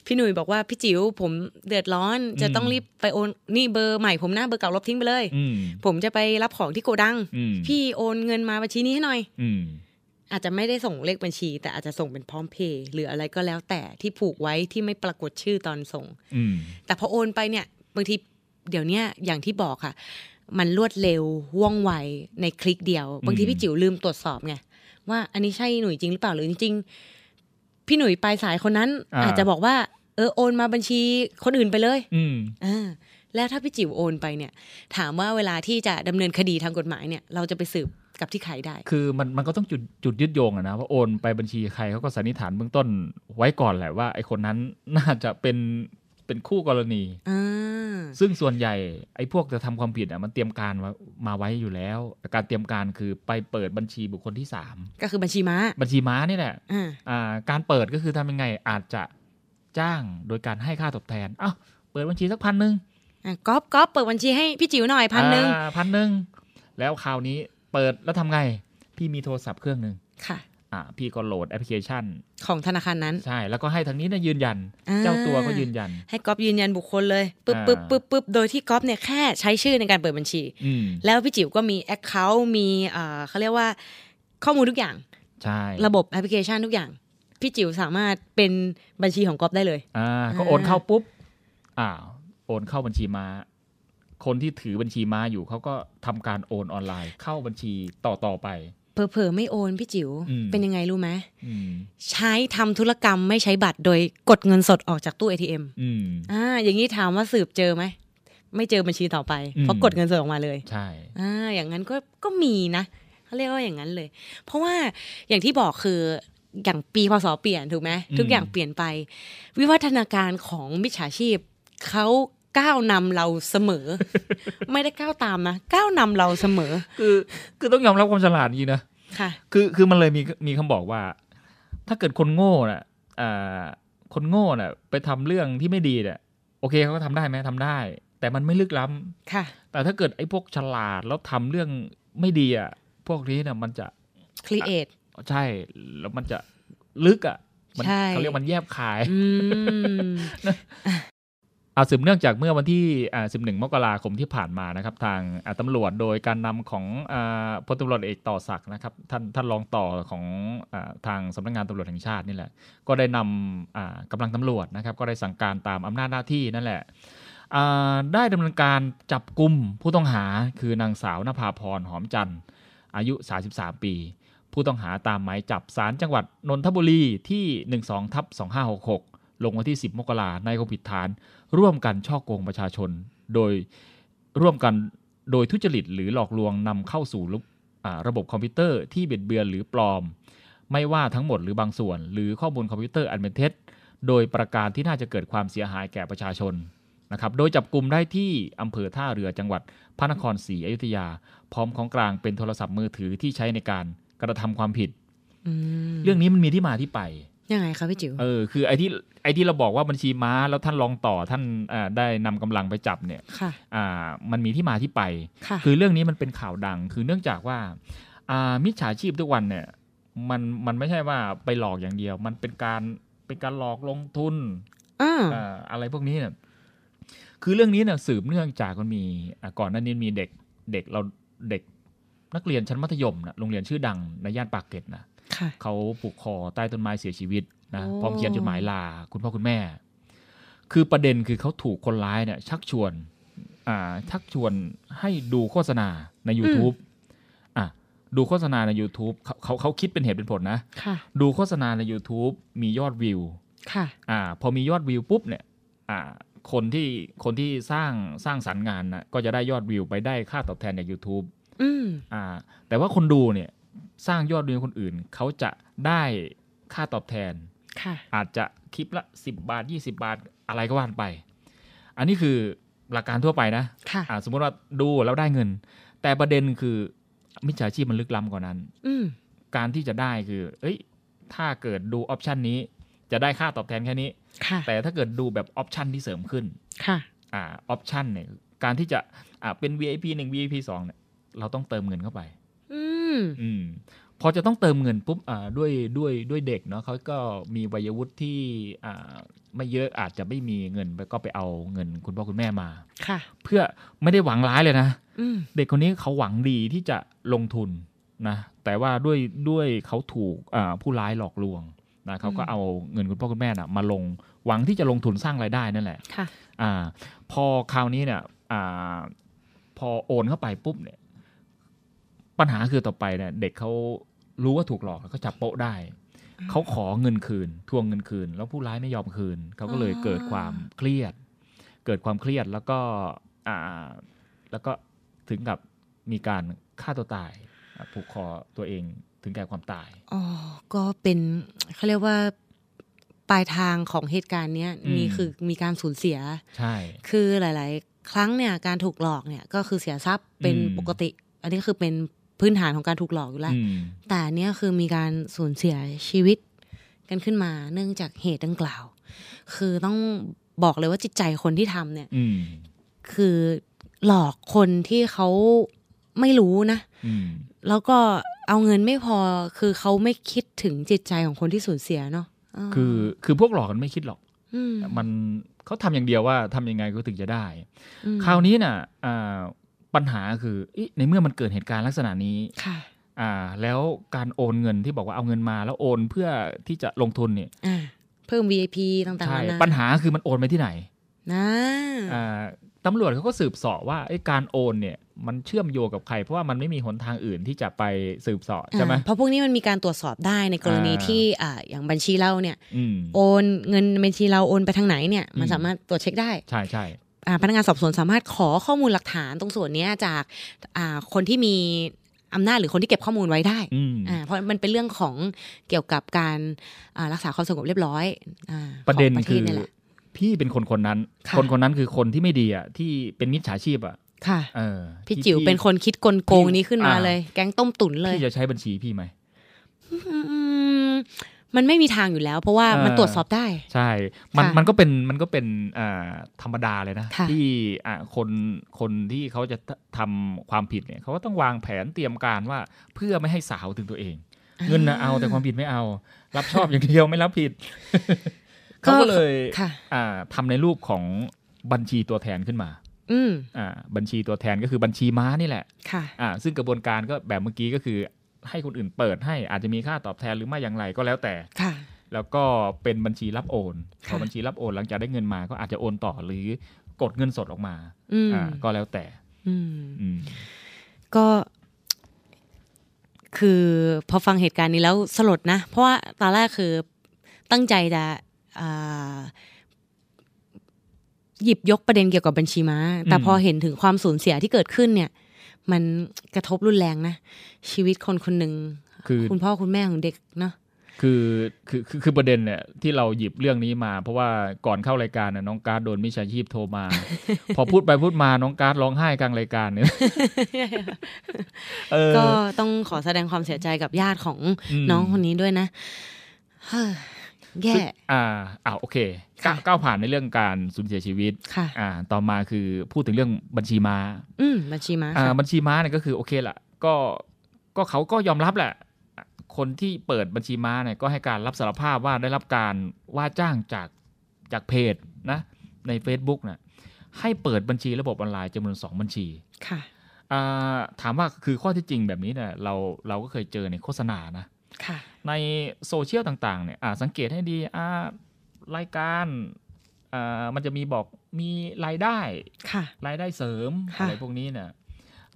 พี่หนุ่ยบอกว่าพี่จิ๋วผมเดือดร้อนจะอืมต้องรีบไปโอนนี่เบอร์ใหม่ผมหน้าเบอร์เก่าลบทิ้งไปเลยอืมผมจะไปรับของที่โกดังอืมพี่โอนเงินมาบัญชีนี้ให้หน่อย อืมอาจจะไม่ได้ส่งเลขบัญชี แต่อาจจะส่งเป็นพร้อมเพย์หรืออะไรก็แล้วแต่ที่ผูกไว้ที่ไม่ปรากฏชื่อตอนส่งอืมแต่พอโอนไปเนี่ย บางทีเดี๋ยวเนี้ยอย่างที่บอกค่ะ มันรวดเร็วว่องไวในคลิกเดียว บางทีอืมพี่จิ๋วลืมตรวจสอบไงว่าอันนี้ใช่หนุ่ยจริงหรือเปล่าหรือจริงๆพี่หนุ่ยปลายสายคนนั้น อาจจะบอกว่า เออโอนมาบัญชีคนอื่นไปเลย อืมอ่าแล้วถ้าพี่จิ๋วโอนไปเนี่ย ถามว่าเวลาที่จะดำเนินคดีทางกฎหมายเนี่ย เราจะไปสืบกับที่ใครได้ คือมันมันก็ต้องจุดจุดยึดโยงอะนะว่าโอนไปบัญชีใครเขาก็สันนิษฐานเบื้องต้นไว้ก่อนแหละว่าไอ้คนนั้นน่าจะเป็น เป็นคู่กรณีอ่าซึ่งส่วนใหญ่ไอ้พวกจะทำความผิดอะมันเตรียมการมามาไว้อยู่แล้วแต่การเตรียมการคือไปเปิดบัญชีบุคคลที่สามก็คือบัญชีม้า บัญชีม้านี่แหละอ่าอ่าการเปิดก็คือทำยังไงอาจจะจ้างโดยการให้ค่าตอบแทนอ้าวเปิดบัญชีสักพันหนึ่งอะก๊อฟก๊อฟเปิดบัญชีให้พี่จิ๋วหน่อยพันหนึ่งพันหนึ่งแล้วคราวนี้เปิดแล้วทำไง พี่มีโทรศัพท์เครื่องหนึ่งค่ะ อ่าพี่ก็โหลดแอปพลิเคชัน ของธนาคารนั้น ใช่ แล้วก็ให้ทางนี้เนี่ยยืนยันอ่าเจ้าตัวก็ยืนยัน ให้ก๊อฟยืนยันบุคคลเลยปึ๊บอ่าปึ๊บปึ๊บปึ๊บโดยที่ก๊อฟเนี่ยแค่ใช้ชื่อในการเปิดบัญชีอืมแล้วพี่จิ๋วก็มี account มีอ่าเขาเรียกว่าข้อมูลทุกอย่างใช่ระบบแอปพลิเคชันทุกอย่าง พี่จิ๋วสามารถเป็นบัญชีของก๊อฟได้เลยอ่าก็อ่าโอนเข้าปุ๊บอ่าโอนเข้าบัญชีม้าคนที่ถือบัญชีม้าอยู่เขาก็ทำการโอนออนไลน์เข้าบัญชีต่อต่อไป เผลอๆไม่โอนพี่จิ๋วอืมเป็นยังไงรู้ไหมอืมใช้ทำธุรกรรมไม่ใช้บัตรโดยกดเงินสดออกจากตู้ ATM อืมอ่าอย่างนี้ถามว่าสืบเจอไหมไม่เจอบัญชีต่อไปอืมเพราะกดเงินสดออกมาเลยใช่อ่าอย่างนั้นก็ก็มีนะเขาเรียกว่าอย่างนั้นเลย เพราะว่าอย่างที่บอกคืออย่างปีพศเปลี่ยนถูกไหมทุกอย่างเปลี่ยนไป วิวัฒนาการของมิจฉาชีพเขา ก้าวนำเราเสมอ ไม่ได้ก้าวตามนะก้าวนำเราเสมอ คือ คือต้องยอมรับความฉลาดจริงนะค่ะ คือคือมันเลยมีมีคำบอกว่า ถ้าเกิดคนโง่น่ะอ่าคนโง่น่ะ ไปทำเรื่องที่ไม่ดีเนี่ยโอเคเขาก็ทำได้ไหมทำได้ แต่มันไม่ลึกล้ำค่ะ แต่ถ้าเกิดไอ้พวกฉลาดแล้วทำเรื่องไม่ดีอะพวกนี้เนี่ยมันจะ create ใช่แล้วมันจะลึกอะมัใช่เขาเรียกมันแยบคาย อืมอาสืบเนื่องจากเมื่อวันที่ 11 มกราคมที่ผ่านมานะครับ ทางตำรวจโดยการนำของอพลตำรวจเอกต่อศักดิ์นะครับท่านท่านรองต่อของอทางสำนักงานตำรวจแห่งชาตินี่แหละ ก็ได้นำกำลังตำรวจนะครับ ก็ได้สั่งการตามอำนาจหน้าที่นั่นแหละได้ดำเนินการจับกลุ่มผู้ต้องหาคือนางสาวนภาพรหอมจันทร์อายุ 33 ปี ผู้ต้องหาตามหมายจับศาลจังหวัดนนทบุรีที่ 12ทับ2566 ลงวันที่ 10 มกราในความผิดฐาน ร่วมกันฉ้อโกงประชาชน โดยร่วมกันโดยทุจริตหรือหลอกลวงนำเข้าสู่ระอ่าระบบคอมพิวเตอร์ที่บิดเบือนหรือปลอม ไม่ว่าทั้งหมดหรือบางส่วน หรือข้อมูลคอมพิวเตอร์อันเป็นเท็จ โดยประการที่น่าจะเกิดความเสียหายแก่ประชาชนนะครับ โดยจับกลุ่มได้ที่อำเภอท่าเรือจังหวัดพระนครศรีอยุธยา พร้อมของกลางเป็นโทรศัพท์มือถือที่ใช้ในการกระทำความผิดอืมเรื่องนี้มันมีที่มาที่ไป ยังไงคะพี่จิ๋วเออคือไอ้ที่ไอ้ที่เราบอกว่าบัญชีม้าแล้วท่านรองต่อท่านอ่าได้นำกำลังไปจับเนี่ยค่ะอ่ามันมีที่มาที่ไปค่ะคือเรื่องนี้มันเป็นข่าวดัง คือเนื่องจากว่าอ่ามิจฉาชีพทุกวันเนี่ยมันมันไม่ใช่ว่าไปหลอกอย่างเดียว มันเป็นการเป็นการหลอกลงทุนอ่าอ่าอะไรพวกนี้เนี่ยคือเรื่องนี้เนี่ยสืบเนื่องจากมันมีอ่าก่อนหน้านี้มีเด็กเด็กเราเด็กนักเรียนชั้นมัธยมนะโรงเรียนชื่อดังในย่านปากเกร็ดนะค่ะ เขาผูกคอใต้ต้นไม้เสียชีวิตนะโอ้พร้อมเขียนจดหมายลาคุณพ่อคุณแม่ คือประเด็นคือเขาถูกคนร้ายเนี่ย ชักชวนอ่าชักชวนให้ดูโฆษณาใน YouTube อะดูโฆษณาใน YouTube เขาเขาเขาคิดเป็นเหตุเป็นผลนะค่ะดูโฆษณาใน YouTube มียอดวิวค่ะอ่า พอมียอดวิวปุ๊บเนี่ย อ่า คนที่คนที่สร้างสร้างสรรค์งานนะก็จะได้ยอดวิวไปได้ค่าตอบแทนจาก YouTube อืมอ่า แต่ว่าคนดูเนี่ย สร้างยอดวิวคนอื่น เขาจะได้ค่าตอบแทนค่ะอาจจะคลิปละ 10 บาท 20 บาทอะไรก็ว่านไป อันนี้คือหลักการทั่วไปนะค่ะอ่าสมมติว่าดูแล้วได้เงิน แต่ประเด็นคือมิจฉาชีพมันลึกล้ำกว่านั้นอืมการที่จะได้คือ เอ้ย ถ้าเกิดดู option นี้ จะได้ค่าตอบแทนแค่นี้ค่ะแต่ถ้าเกิดดูแบบ option ที่เสริมขึ้น ค่ะอ่า option เนี่ย การที่จะอ่าเป็น VIP 1 VIP 2เนี่ย เราต้องเติมเงินเข้าไป อืมอืมพอจะต้องเติมเงินปุ๊บอ่าด้วยด้วยด้วยเด็กเนาะเขาก็มีวัยวุฒิที่อ่าไม่เยอะอาจจะไม่มีเงินก็ไปเอาเงินคุณพ่อคุณแม่มาค่ะ เพื่อไม่ได้หวังร้ายเลยนะอืมเด็กคนนี้เขาหวังดีที่จะลงทุนนะ แต่ว่าด้วยด้วยเขาถูกอ่าผู้ร้ายหลอกลวงนะเขาก็เอาเงินคุณพ่อคุณแม่นะมาลงหวังที่จะลงทุนสร้างรายได้นั่นแหละค่ะอ่าพอคราวนี้เนี่ยอ่าพอโอนเข้าไปปุ๊บเนี่ย ปัญหาคือต่อไปเนี่ยเด็กเขารู้ว่าถูกหลอกเขาจับโป๊ะได้ เขาขอเงินคืน ทวงเงินคืน แล้วผู้ร้ายไม่ยอมคืน เขาก็เลยอ๋อเกิดความเครียด เกิดความเครียดแล้วก็อ่าแล้วก็ถึงกับมีการฆ่าตัวตายอ่าผูกคอตัวเองถึงแก่ความตายอ๋อก็เป็นเขาเรียกว่าปลายทางของเหตุการณ์เนี้ยอืมมีคือมีการสูญเสีย ใช่ คือหลาย ๆ ครั้งเนี่ยการถูกหลอกเนี่ยก็คือเสียทรัพย์เป็นอืมปกติ อันนี้คือเป็น พื้นฐานของการถูกหลอกอยู่แล้วอืมแต่อันเนี้ยคือมีการสูญเสียชีวิตกันขึ้นมาเนื่องจากเหตุดังกล่าว คือต้องบอกเลยว่าจิตใจคนที่ทำเนี่ยอืมคือหลอกคนที่เขาไม่รู้นะอืมแล้วก็เอาเงินไม่พอคือเขาไม่คิดถึงจิตใจของคนที่สูญเสียเนาะาคือคือพวกหลอกกันไม่คิดหรอกมมันเขาทำอย่างเดียวว่าทำยังไงก็ถึงจะได้อืมคราวนี้น่ะอ่า ปัญหาคืออิในเมื่อมันเกิดเหตุการณ์ลักษณะนี้ค่ะอ่า แล้วการโอนเงินที่บอกว่าเอาเงินมาแล้วโอนเพื่อที่จะลงทุนเนี่ยอ่าเพิ่ม VIP ต่างๆใช่นานาปัญหาคือมันโอนไปที่ไหนนะอ่าตำรวจเขาก็สืบเสอบว่าไอ้การโอนเนี่ยมันเชื่อมโยงกับใคร เพราะว่ามันไม่มีหนทางอื่นที่จะไปสืบเสอบใช่ไหมอ่าเพราะพวกนี้มันมีการตรวจสอบได้ในกรณีอ่าที่อ่าอย่างบัญชีเราเนี่ยอืมโอนเงินบัญชีเราโอนไปทางไหนเนี่ย มันอืมสามารถตรวจเช็คได้ ใช่ใช่อ่า พนักงานสอบสวนสามารถขอข้อมูลหลักฐานตรงส่วนเนี้ยจากอ่าคนที่มีอำนาจหรือคนที่เก็บข้อมูลไว้ได้อืมอ่าเพราะมันเป็นเรื่องของเกี่ยวกับการอ่ารักษาความสงบเรียบร้อยอาประเด็นของประเทคืศอนี่แหละพี่เป็นคนคนนั้นค่ะคนคนนั้นคือคนที่ไม่ดีอะที่เป็นมิจฉาชีพอะค่ะเออพี่ที่จิ๋วเป็นคนคิดกลโกงนี้ขึ้นมาอ่าเลย แก๊งต้มตุ๋นเลยพี่จะใช้บัญชีพี่ไหมอื มมันไม่มีทางอยู่แล้ว เพราะว่าเออมันตรวจสอบได้ ใช่ มันค่ะมันก็เป็นมันก็เป็นอ่าธรรมดาเลยนะค่ะที่อ่าคนคนที่เขาจะทำความผิดเนี่ยเขาก็ต้องวางแผนเตรียมการว่าเพื่อไม่ให้สาวถึงตัวเอง เงินนะเอาแต่ความผิดไม่เอา รับชอบอย่างเดียวไม่รับผิดเขาก็เลยค่ะอ่าทำในรูปของบัญชีตัวแทนขึ้นมาอืมอ่าบัญชีตัวแทนก็คือบัญชีม้านี่แหละค่ะอ่าซึ่งกระบวนการก็แบบเมื่อกี้ก็คือ ให้คนอื่นเปิดให้อาจจะมีค่าตอบแทนหรือไม่อย่างไรก็แล้วแต่ค่ะ แล้วก็เป็นบัญชีรับโอนพค่ะอบัญชีรับโอนหลังจากได้เงินมาก็อาจจะโอนต่อหรือกดเงินสดออกมาอืมอ่าก็แล้วแต่อืมอืมก็คือพอฟังเหตุการณ์นี้แล้วสลดนะ เพราะว่าตอนแรกคือตั้งใจจะอ่าหยิบยกประเด็นเกี่ยวกับบัญชีม้า แต่อืมพอเห็นถึงความสูญเสียที่เกิดขึ้นเนี่ย มันกระทบรุนแรงนะ ชีวิตคนคนหนึ่งคือคุณพ่อคุณแม่ของเด็กเนาะคือคือคือคือประเด็นเนี่ยที่เราหยิบเรื่องนี้มา เพราะว่าก่อนเข้ารายการน่ะน้องการดโดนมิจฉาชีพโทรมา พอพูดไปพูดมาน้องการดร้องไห้กลางรายการเนี่ยเออก็ต้องขอแสดงความเสียใจกับญาติของอืมน้องคนนี้ด้วยนะเฮ้อแย่ซึ่งอ่าอ่าโอเค ก้าค่ะก้าวผ่านในเรื่องการสูญเสียชีวิตค่ะอ่าต่อมาคือพูดถึงเรื่องบัญชีม้าอืมบัญชีม้าอ่าค่ะบัญชีม้าเนี่ยก็คือโอเคละก็ก็เขาก็ยอมรับแหละ คนที่เปิดบัญชีม้าเนี่ยก็ให้การรับสารภาพว่าได้รับการว่าจ้างจากจากเพจนะใน Facebook นะให้เปิดบัญชีระบบออนไลน์จำนวนสองบัญชีค่ะอ่าถามว่าคือข้อที่จริงแบบนี้เนี่ยเราเราก็เคยเจอในโฆษณานะค่ะในโซเชียลต่างๆเนี่ยอ่าสังเกตให้ดีอ่า รายการอ่ามันจะมีบอกมีรายได้ค่ะรายได้เสริมค่ะอะไรพวกนี้เนี่ย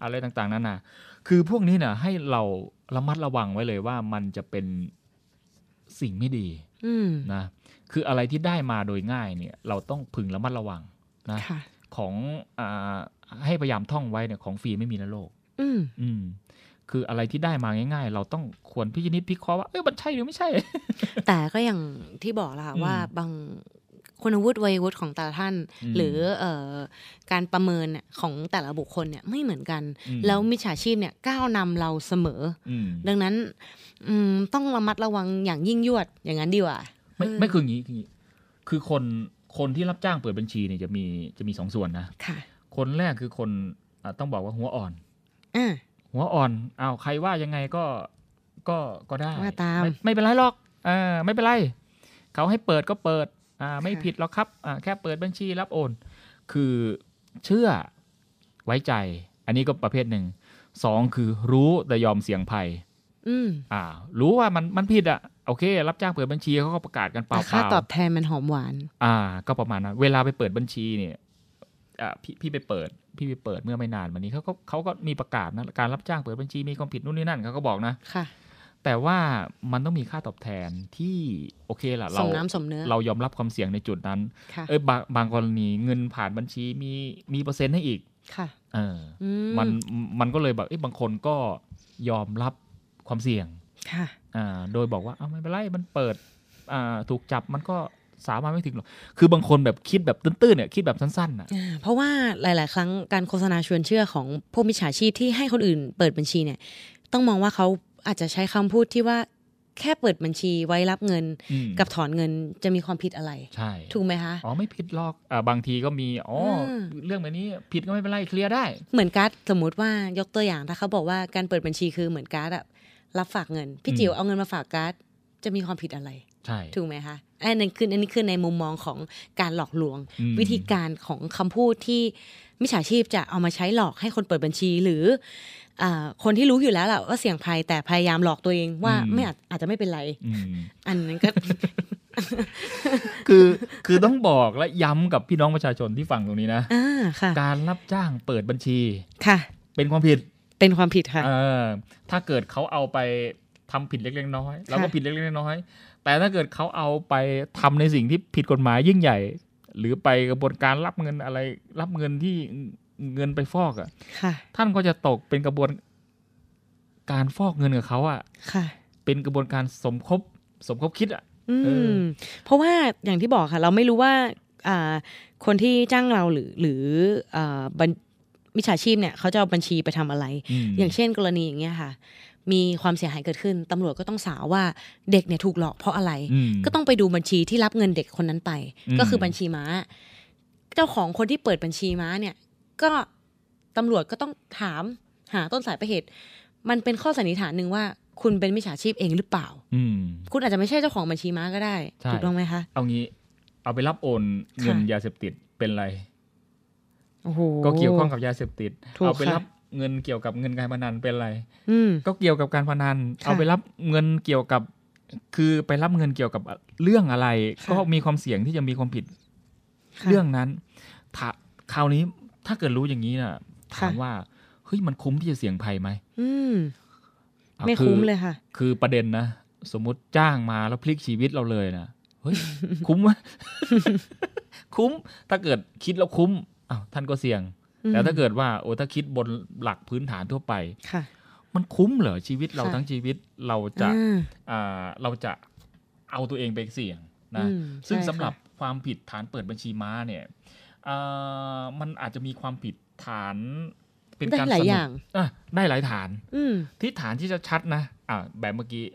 อะไรต่างๆนั่นนะคือพวกนี้เนี่ยให้เราระมัดระวังไว้เลยว่ามันจะเป็นสิ่งไม่ดีอืมนะคืออะไรที่ได้มาโดยง่ายเนี่ยเราต้องพึงระมัดระวังนะค่ะของอ่าให้พยายามท่องไว้เนี่ยของฟรีไม่มีในโลกอืมอืม คืออะไรที่ได้มาง่าย ๆ เราต้องควรพิจนิจพิเคราะห์ว่าเออมันใช่หรือไม่ใช่ แต่ก็อย่างที่บอกละค่ะอืมว่าบางคุณวุฒิวัยวุฒิของแต่ละท่านอืมหรือเอ่อการประเมินเนี่ยของแต่ละบุคคลเนี่ยไม่เหมือนกันอืมแล้วมิจฉาชีพเนี่ยก้าวนำเราเสมออืมดังนั้นอืมต้องระมัดระวังอย่างยิ่งยวดอย่างนั้นดีกว่าไม่เออไม่คืออย่างนี้คืออย่างนี้คือคนคนที่รับจ้างเปิดบัญชีเนี่ยจะมีจะมีสองส่วนนะค่ะ คนแรกคือคนอะต้องบอกว่าหัวอ่อนอ่า หัวอ่อนอ้าวใครว่ายังไงก็ก็ก็ได้ว่าตามไไม่เป็นไรหรอกอ่าไม่เป็นไรเขาให้เปิดก็เปิดอ่าไม่ค่ะผิดหรอกครับอ่าแค่เปิดบัญชีรับโอน คือเชื่อไว้ใจ อันนี้ก็ประเภทหนึ่งสองคือรู้แต่ยอมเสี่ยงภัยอืมอ่า รู้ว่ามันมันผิดอะโอเค รับจ้างเปิดบัญชีเขาก็ประกาศกันเปแต่ล่าค่าๆตอบแทนมันหอมหวาน อ่า ก็ประมาณนั้นเวลาไปเปิดบัญชีเนี่ยอ่า พี่พี่ไปเปิด พี่ไปเปิดเมื่อไม่นานมานี้เขาก็เขาก็มีประกาศนะการรับจ้างเปิดบัญชีมีความผิดนู่นนี่นั่นเขาก็บอกนะค่ะ แต่ว่ามันต้องมีค่าตอบแทนที่โอเคล่ะสเรามน้ำสมเนื้อเรายอมรับความเสี่ยงในจุดนั้นค่ะเอ้ยบางบางกรณีเงินผ่านบัญชีมีมีเปอร์เซ็นต์ให้อีกค่ะเอออือมันมันก็เลยแบบเอ้ยบางคนก็ยอมรับความเสี่ยงค่ะอ่าโดยบอกว่าเอาไม่เป็นไรมันเปิดอ่าถูกจับมันก็ สามารถไม่ถึงหรอก คือบางคนแบบคิดแบบตื้นๆเนี่ยคิดแบบสั้นๆอะอ่าเพราะว่าหลาย ๆ ครั้งการโฆษณาชวนเชื่อของพวกมิจฉาชีพที่ให้คนอื่นเปิดบัญชีเนี่ย ต้องมองว่าเขาอาจจะใช้คำพูดที่ว่าแค่เปิดบัญชีไว้รับเงินอืมกับถอนเงินจะมีความผิดอะไรใช่ถูกไหมคะอ๋อไม่ผิดหรอกอ่าบางทีก็มีอ๋ออมเรื่องแบบนี้ผิดก็ไม่เป็นไรเคลียร์ได้ เหมือนการ์ดสมมุติว่ายกตัวอย่างถ้าเขาบอกว่าการเปิดบัญชีคือเหมือนการ์ดอะรับฝากเงิน พี่อืมจิ๋วเอาเงินมาฝากการ์ดจะมีความผิดอะไร ใช่ ถูกไหมคะ อันนี้คืออันนี้คือในมุมมองของการหลอกลวงอืมวิธีการของคำพูดที่มิจฉาชีพจะเอามาใช้หลอกให้คนเปิดบัญชีหรืออาคนที่รู้อยู่แล้วแหละว่าเสี่ยงภัยแต่พยายามหลอกตัวเองว่าไม่อาจอาจจะไม่เป็นไรอืมอันนั้นก็คือคือต้องบอกและย้ำกับพี่น้องประชาชนที่ฟังตรงนี้นะอ่าค่ะการรับจ้างเปิดบัญชีค่ะ เป็นความผิดเป็นความผิดค่ะเออถ้าเกิดเขาเอาไปทำผิดเล็กๆน้อยๆเราก็ค่ะผิดเล็กๆน้อยๆ แต่ถ้าเกิดเขาเอาไปทำในสิ่งที่ผิดกฎหมายยิ่งใหญ่ หรือไปกระบวนการรับเงินอะไร รับเงินที่เงินไปฟอกอะ่ะค่ะท่านก็จะตกเป็นกระบวนการฟอกเงินกับเขาอะ่ะค่ะเป็นกระบวนการสมคบสมคบคิดอะ่ะอืเออมเพราะว่าอย่างที่บอกค่ะ เราไม่รู้ว่าอ่าคนที่จ้างเราหรือหรืออ่าบัญมิจฉาชีพเนี่ยเขาจะเอาบัญชีไปทำอะไรมอย่างเช่นกรณีอย่างเงี้ยค่ะ มีความเสียหายเกิดขึ้นตำรวจก็ต้องสาวว่าเด็กเนี่ยถูกหลอกเพราะอะไรอืมก็ต้องไปดูบัญชีที่รับเงินเด็กคนนั้นไปอืมก็คือบัญชีม้า เจ้าของคนที่เปิดบัญชีม้าเนี่ย ก็ตำรวจก็ต้องถามหาต้นสายปลายเหตุ มันเป็นข้อสันนิษฐานหนึ่งว่าคุณเป็นมิจฉาชีพเองหรือเปล่าอืมคุณอาจจะไม่ใช่เจ้าของบัญชีม้าก็ได้ใช่ถูกต้องไหมคะ เอางี้ เอาไปรับโอนเงินค่ะยาเสพติดเป็นไรโอ้โหก็เกี่ยวข้องกับยาเสพติดถูกเอาไปค่ะรับ เงินเกี่ยวกับเงินการพนันเป็นไรอืมก็เกี่ยวกับการพนันค่ะเอาไปรับเงินเกี่ยวกับคือไปรับเงินเกี่ยวกับเรื่องอะไรค่ะก็มีความเสี่ยงที่จะมีความผิดค่ะเรื่องนั้นถ้าคราวนี้ถ้าเกิดรู้อย่างนี้น่ะถามค่ะว่าเฮ้ยมันคุ้มที่จะเสี่ยงภัยไหมอืมอะไม่อคุ้มเลยค่ะ คือประเด็นนะสมมุติจ้างมาแล้วพลิกชีวิตเราเลยนะเฮ้ยคุ้มไหมคุ้มถ้าเกิดคิดแล้วคุ้มอ้าวท่านก็เสี่ยง อืมแต่ถ้าเกิดว่าโอ้ถ้าคิดบนหลักพื้นฐานทั่วไปค่ะมันคุ้มเหรอชีวิตเราค่ะทั้งชีวิตเราจะอ่าอ่าเราจะเอาตัวเองไปเสี่ยงนะอืมซึ่งใช่สำหรับค่ะความผิดฐานเปิดบัญชีม้าเนี่ยอ่ามันอาจจะมีความผิดฐานเป็นได้การหลายสนับอย่างอะได้หลายฐานอืมที่ฐานที่จะชัดนะอ่าแบบเมื่อกี้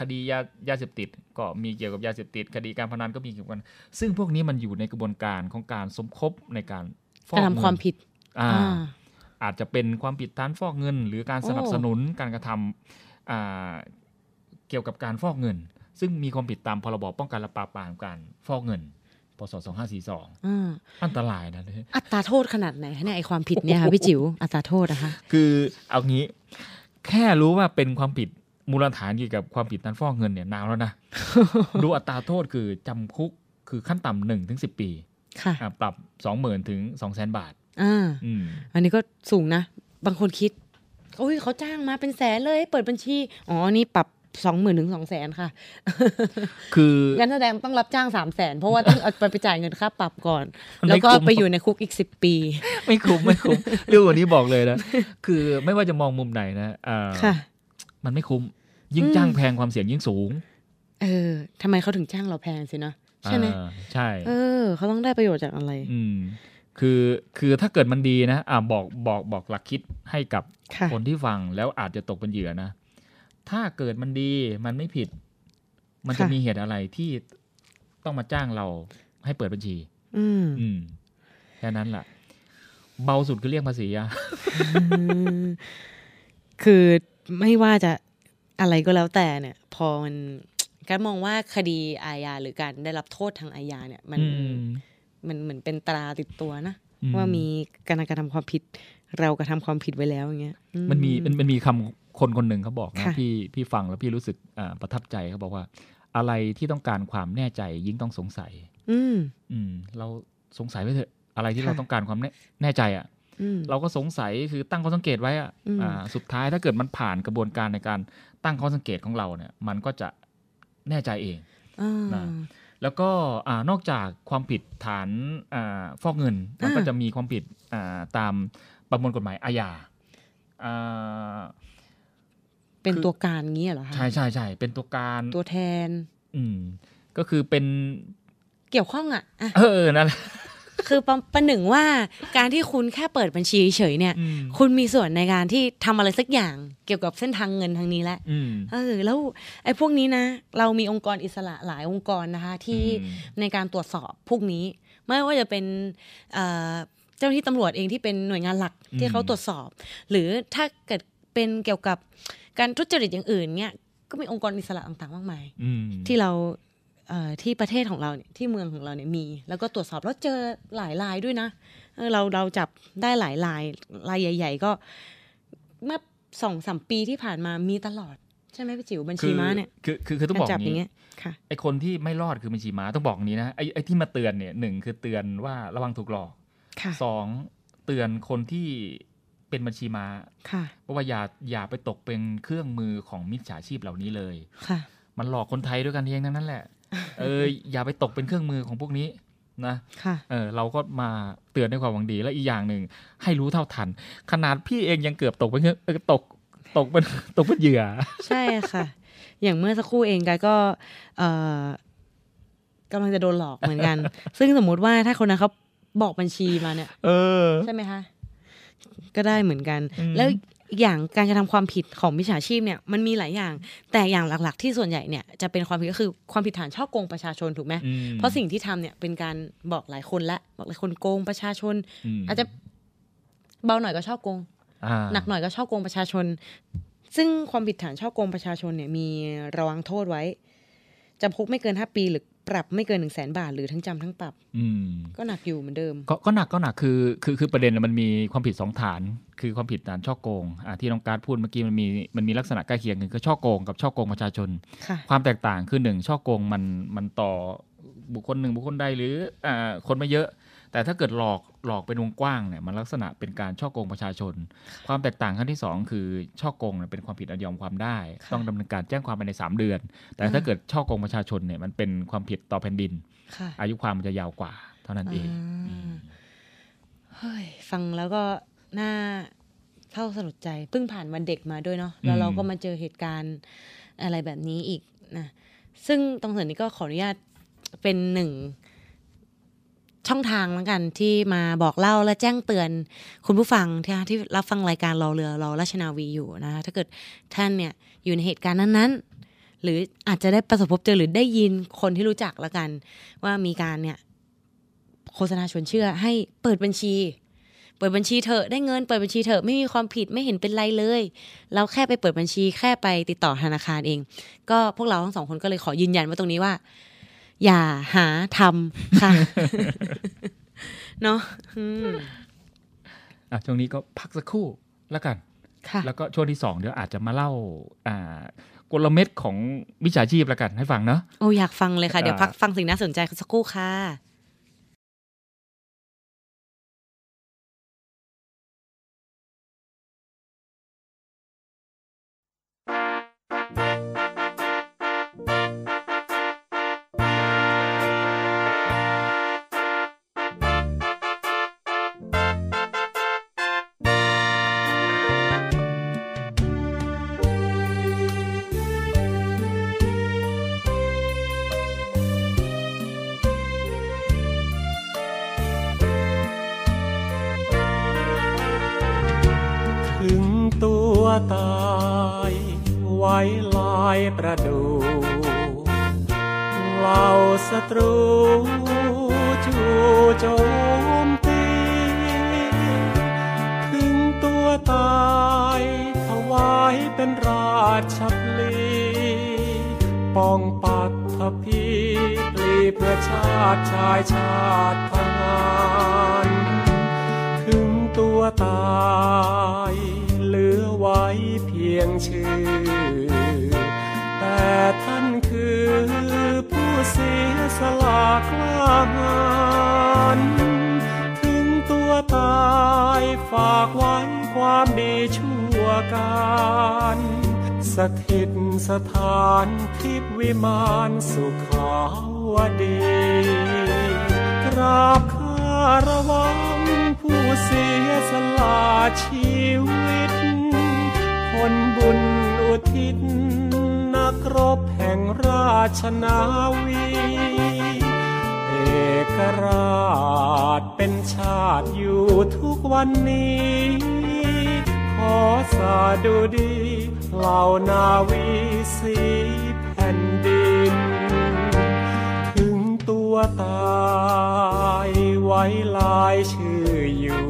ค่ะอ่าคดียายาเสพติด ก็มีเกี่ยวกับยาเสพติด คดีการพนันก็มีเกี่ยวกัน ซึ่งพวกนี้มันอยู่ในกระบวนการของการสมคบในการฟอกการเงินทำความผิดอ่าอ่าอาจจะเป็นความผิดฐานฟอกเงิน หรือการโอ้สนับสนุนการกระทำอ่าเกี่ยวกับการฟอกเงิน ซึ่งมีความผิดตามพรบป้องกันและปราบปรามการฟอกเงินพศ2542อ่าอันตรายนะอัตราโทษขนาดไหนคะเนี่ยไอความผิดเนี่ยค่ะพี่จิ๋วอัตราโทษนะคะ คือเอางี้แค่รู้ว่าเป็นความผิด มูลฐานเกี่ยวกับความผิดฐานฟอกเงินเนี่ยนานแล้วนะ ดูอัตราโทษคือจำคุกคือขั้นต่ำหนึ่งถึงสิบปีค่ะอ่าปรับสองหมื่นถึงสองแสนบาทอ่าอืมอันนี้ก็สูงนะ บางคนคิดโอ้ยเขาจ้างมาเป็นแสนเลย เปิดบัญชี อ๋อ นี่ปรับสองหมื่นถึงสองแสนค่ะ คืองั้นแสดงต้องรับจ้างสามแสนเพราะว่าต้องเอาไปไปจ่ายเงินค่าปรับก่อนมันแล้วไม่ก็คุ้มไปอยู่ในคุกอีกสิบปี ไม่คุ้มไม่คุ้มเรื่องวันนี้บอกเลยนะ คือไม่ว่าจะมองมุมไหนนะอ่าค่ะมันไม่คุ้ม ยิ่งอืมจ้างแพงความเสี่ยงยิ่งสูง เออทำไมเขาถึงจ้างเราแพงสินะใช่ไหมอ่าใช่ เออเขาต้องได้ประโยชน์จากอะไร อืมคือคือถ้าเกิดมันดีนะอ่าบอกบอกบอกหลักคิดให้กับค่ะคนที่ฟังแล้วอาจจะตกเป็นเหยื่อนะ ถ้าเกิดมันดีมันไม่ผิด มันจะค่ะมีเหตุอะไรที่ต้องมาจ้างเราให้เปิดบัญชี อืมอืมแค่นั้นแหละเบาสุดคือเรียกภาษีอะคือไม่ว่าจะ อะไรก็แล้วแต่เนี่ย พอมันการมองว่าคดีอาญาหรือการได้รับโทษทางอาญาเนี่ยมันอืมมันเหมือนเป็นตราติดตัวนะอืมว่ามีการกระทำความผิด เรากระทำความผิดไว้แล้วอย่างเงี้ยอืมันมีมันมันมีคำคนคนหนึ่งเขาบอกนะค่ะพี่พี่ฟังแล้วพี่รู้สึกอ่าประทับใจเขาบอกว่า อะไรที่ต้องการความแน่ใจยิ่งต้องสงสัย อืมอืม เราสงสัยไว้เถอะ อะไรที่ค่ะเราต้องการความแน่แน่ใจอะอืม เราก็สงสัยคือตั้งข้อสังเกตไว้อะอืมอ่าสุดท้ายถ้าเกิดมันผ่านกระบวนการในการตั้งข้อสังเกตของเราเนี่ย มันก็จะแน่ใจเองอ่านะแล้วก็อ่านอกจากความผิดฐานอาฟอกเงิน มันอ่าก็จะมีความผิดอ่าตามประมวลกฎหมายอาญาอ่าเป็นคือตัวการงี้เหรอคะใช่ใช่ใช่เป็นตัวการตัวแทน อืม ก็คือเป็นเกี่ยวข้องอะอะเออนั่นแหละ คือประประหนึ่งว่าการที่คุณแค่เปิดบัญชีเฉยๆเนี่ยอืมคุณมีส่วนในการที่ทำอะไรสักอย่างเกี่ยวกับเส้นทางเงินทางนี้แหละอืมเออแล้วไอ้พวกนี้นะ เรามีองค์กรอิสระหลายองค์กรนะคะที่อืมในการตรวจสอบพวกนี้ ไม่ว่าจะเป็นเอ่อเจ้าหน้าที่ตำรวจเองที่เป็นหน่วยงานหลักที่เขาตรวจสอบ หรือถ้าเกิดเป็นเกี่ยวกับการทุจริตอย่างอื่นเนี่ยก็มีองค์กรอิสระต่างๆ มากมายอืมที่เราเอ่อ ที่ประเทศของเราเนี่ยที่เมืองของเราเนี่ยมี แล้วก็ตรวจสอบแล้วเจอหลายลายด้วยนะเออเราเราจับได้หลายลายลายใหญ่ ๆ ก็เมื่อสองสามปีที่ผ่านมามีตลอด ใช่ไหมพี่จิ๋วบัญชีม้าเนี่ยคือคือคือต้องบอกจับออย่างย่างเงี้นี้ยค่ะไอคนที่ไม่รอดคือบัญชีม้าต้องบอกอย่างนี้นะไอไอที่มาเตือนเนี่ยหนึ่งคือเตือนว่าระวังถูกหลอกค่ะสองเตือนคนที่เป็นบัญชีม้าค่ะเพราะว่าอย่าอย่าไปตกเป็นเครื่องมือของมิจฉาชีพเหล่านี้เลย ค่ะ มันหลอกคนไทยด้วยกันเองทั้งนั้นแหละ เอออย่าไปตกเป็นเครื่องมือของพวกนี้นะค่ะเออเราก็มาเตือนด้วยความหวังดี และอีกอย่างหนึ่งให้รู้เท่าทัน ขนาดพี่เองยังเกือบตกเป็นเครื่องเออตกตกเป็นตกเป็นเหยื่อ ใช่ค่ะ อย่างเมื่อสักครู่เองกายก็เอ่อกำลังจะโดนหลอกเหมือนกัน ซึ่งสมมุติว่าถ้าคนนั้นเขาบอกบัญชีมาเนี่ย เออ ใช่ไหมคะ ก็ได้เหมือนกันอืมแล้ว อีกอย่างการกระทำความผิดของมิจฉาชีพเนี่ยมันมีหลายอย่าง แต่อย่างหลัก ๆ ที่ส่วนใหญ่เนี่ยจะเป็นความผิดก็คือความผิดฐานช่อโกงประชาชนถูกไหมอืมเพราะสิ่งที่ทำเนี่ยเป็นการบอกหลายคนละบอกหลายคนโกงประชาชนมอาจจะเบาหน่อยก็ช่อโกงอ่าหนักหน่อยก็ช่อโกงประชาชน ซึ่งความผิดฐานช่อโกงประชาชนเนี่ยมีระวังโทษไว้จำคุกไม่เกินห้าปีหรือ ปรับไม่เกินหนึ่งแสนบาท หรือทั้งจำทั้งปรับอืมก็หนักอยู่เหมือนเดิมก็ก็หนักก็หนักคือคือคือประเด็นน่ะมันมีความผิดสองฐาน คือความผิดฐานช่อโกงอ่าที่น้องการดพูดเมื่อกี้มันมีมันมีลักษณะใกล้เคียงกันคือช่อโกงกับช่อโกงประชาชนค่ะความแตกต่างคือหนึ่งช่อโกงมันมันต่อบุคคลหนึ่งบุคคลใดหรืออ่าคนไม่เยอะ แต่ถ้าเกิดหลอกหลอกเป็นวงกว้างเนี่ยมันลักษณะเป็นการช่อโกงประชาชน ความแตกต่างขั้นที่สองคือช่อโกงเนี่ยเป็นความผิดอันยอมความได้ค่ะต้องดำเนินการแจ้งความภายในสามเดือน แต่ถ้าอ่าเกิดช่อโกงประชาชนเนี่ยมันเป็นความผิดต่อแผ่นดินค่ะอายุความมันจะยาวกว่า เท่านั้นเองอ่าเฮ้ยฟังแล้วก็น่าเท่าสลดใจเพิ่งผ่านวันเด็กมาด้วยเนาะแล้วเราก็มาเจอเหตุการณ์อะไรแบบนี้อีกนะซึ่งตรงส่วนนี้ก็ขออนุญาตเป็นหนึ่ง ช่องทางแล้วกันที่มาบอกเล่าและแจ้งเตือนคุณผู้ฟังที่ที่รับฟังรายการเราเรือเราราชนาวีอยู่นะคะถ้าเกิดท่านเนี่ยอยู่ในเหตุการณ์นั้นๆ หรืออาจจะได้ประสบพบเจอหรือได้ยินคนที่รู้จักแล้วกัน ว่ามีการเนี่ยโฆษณาชวนเชื่อให้เปิดบัญชี เปิดบัญชีเถอะได้เงินเปิดบัญชีเถอะไม่มีความผิดไม่เห็นเป็นไรเลย เราแค่ไปเปิดบัญชีแค่ไปติดต่อธนาคารเอง ก็พวกเราทั้งสองคนก็เลยขอยืนยันว่าตรงนี้ว่า อย่าหาทำค่ะเนาะอืมอะช่วงนี้ก็พักสักครู่แล้วกันค่ะแล้วก็ช่วงที่สองเดี๋ยวอาจจะมาเล่า อ่ากลเม็ดของวิชาชีพแล้วกันให้ฟังเนาะโอ้อยากฟังเลยค่ะ เดี๋ยวอ่าพักฟังสิ่งน่าสนใจสักครู่ค่ะ ตัวตายไว้ลายประดูเหล่าศัตรูจู่โจมตีถึงตัวตายถวายเป็นราชพลีป้องปัดทพีปลีเพื่อชาติชายชาติทหารถึงตัวตาย ยงชื่อ แต่ท่านคือผู้เสียสละกล้าหาญถึงตัวตายฝากไว้ความดีชั่วการสถิตสถานทิพย์วิมานสุขาวดีกราบคารวังผู้เสียสละชีวิต คนบุญอุทิศ นักรบแห่งราชนาวี เอกราชเป็นชาติอยู่ทุกวันนี้ ขอสาดุดีเหล่านาวีสีแผ่นดิน ถึงตัวตายไว้ลายชื่ออยู่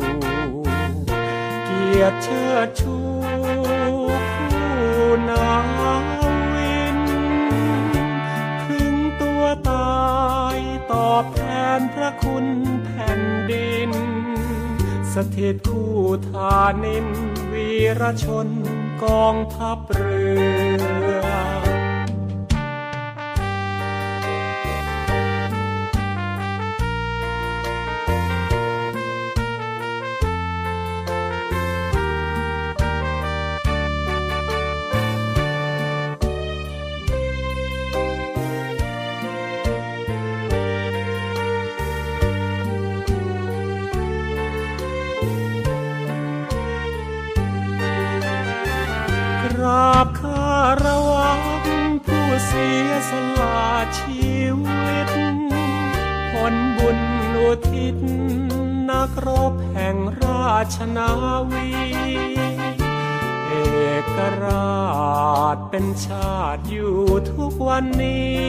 เกียรติเชิดชู หนาววิน ถึงตัวตายตอบแทนพระคุณแผ่นดิน สถิตคู่ทานิน วีรชนกองทัพเรือ ชนาวี เอกราชเป็นชาติอยู่ทุกวันนี้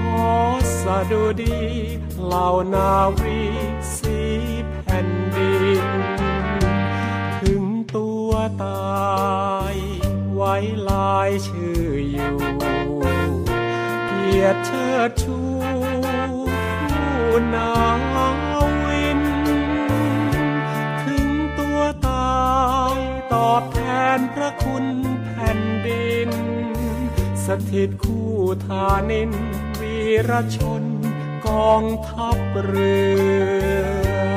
ขอสะดุดีเหล่านาวีสีแผ่นดิน ถึงตัวตายไว้ลายชื่ออยู่เกียรติเชิด ถิตคู่ทานินวีรชนกองทัพเรือ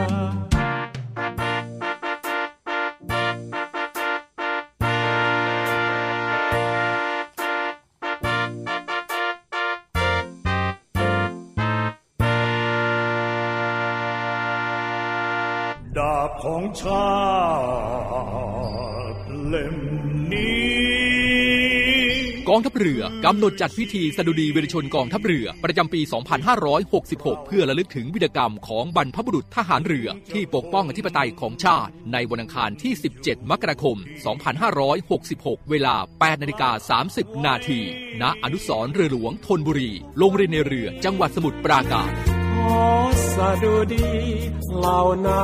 ดาบของชาติเล่มนี้ กองทัพเรือ กำหนดจัดพิธีสดุดีวีรชนกองทัพเรือ ประจำปี 2566 เพื่อระลึกถึงวิรกรรมของบรรพบุรุษทหารเรือ ที่ปกป้องอธิปไตยของชาติ ในวันอังคารที่ 17 มกราคม 2566 เวลา 8นาฬิกา30 นาทีณอนุสรเรือหลวงธนบุรี โรงเรียนในเรือจังหวัดสมุทรปราการขอสดุดีเหล่านา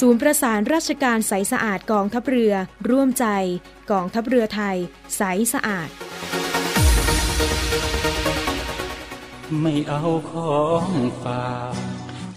ศูนย์ประสานราชการใสสะอาดกองทัพเรือ ร่วมใจ กองทัพเรือไทย ใสสะอาด ไม่เอาของฝาก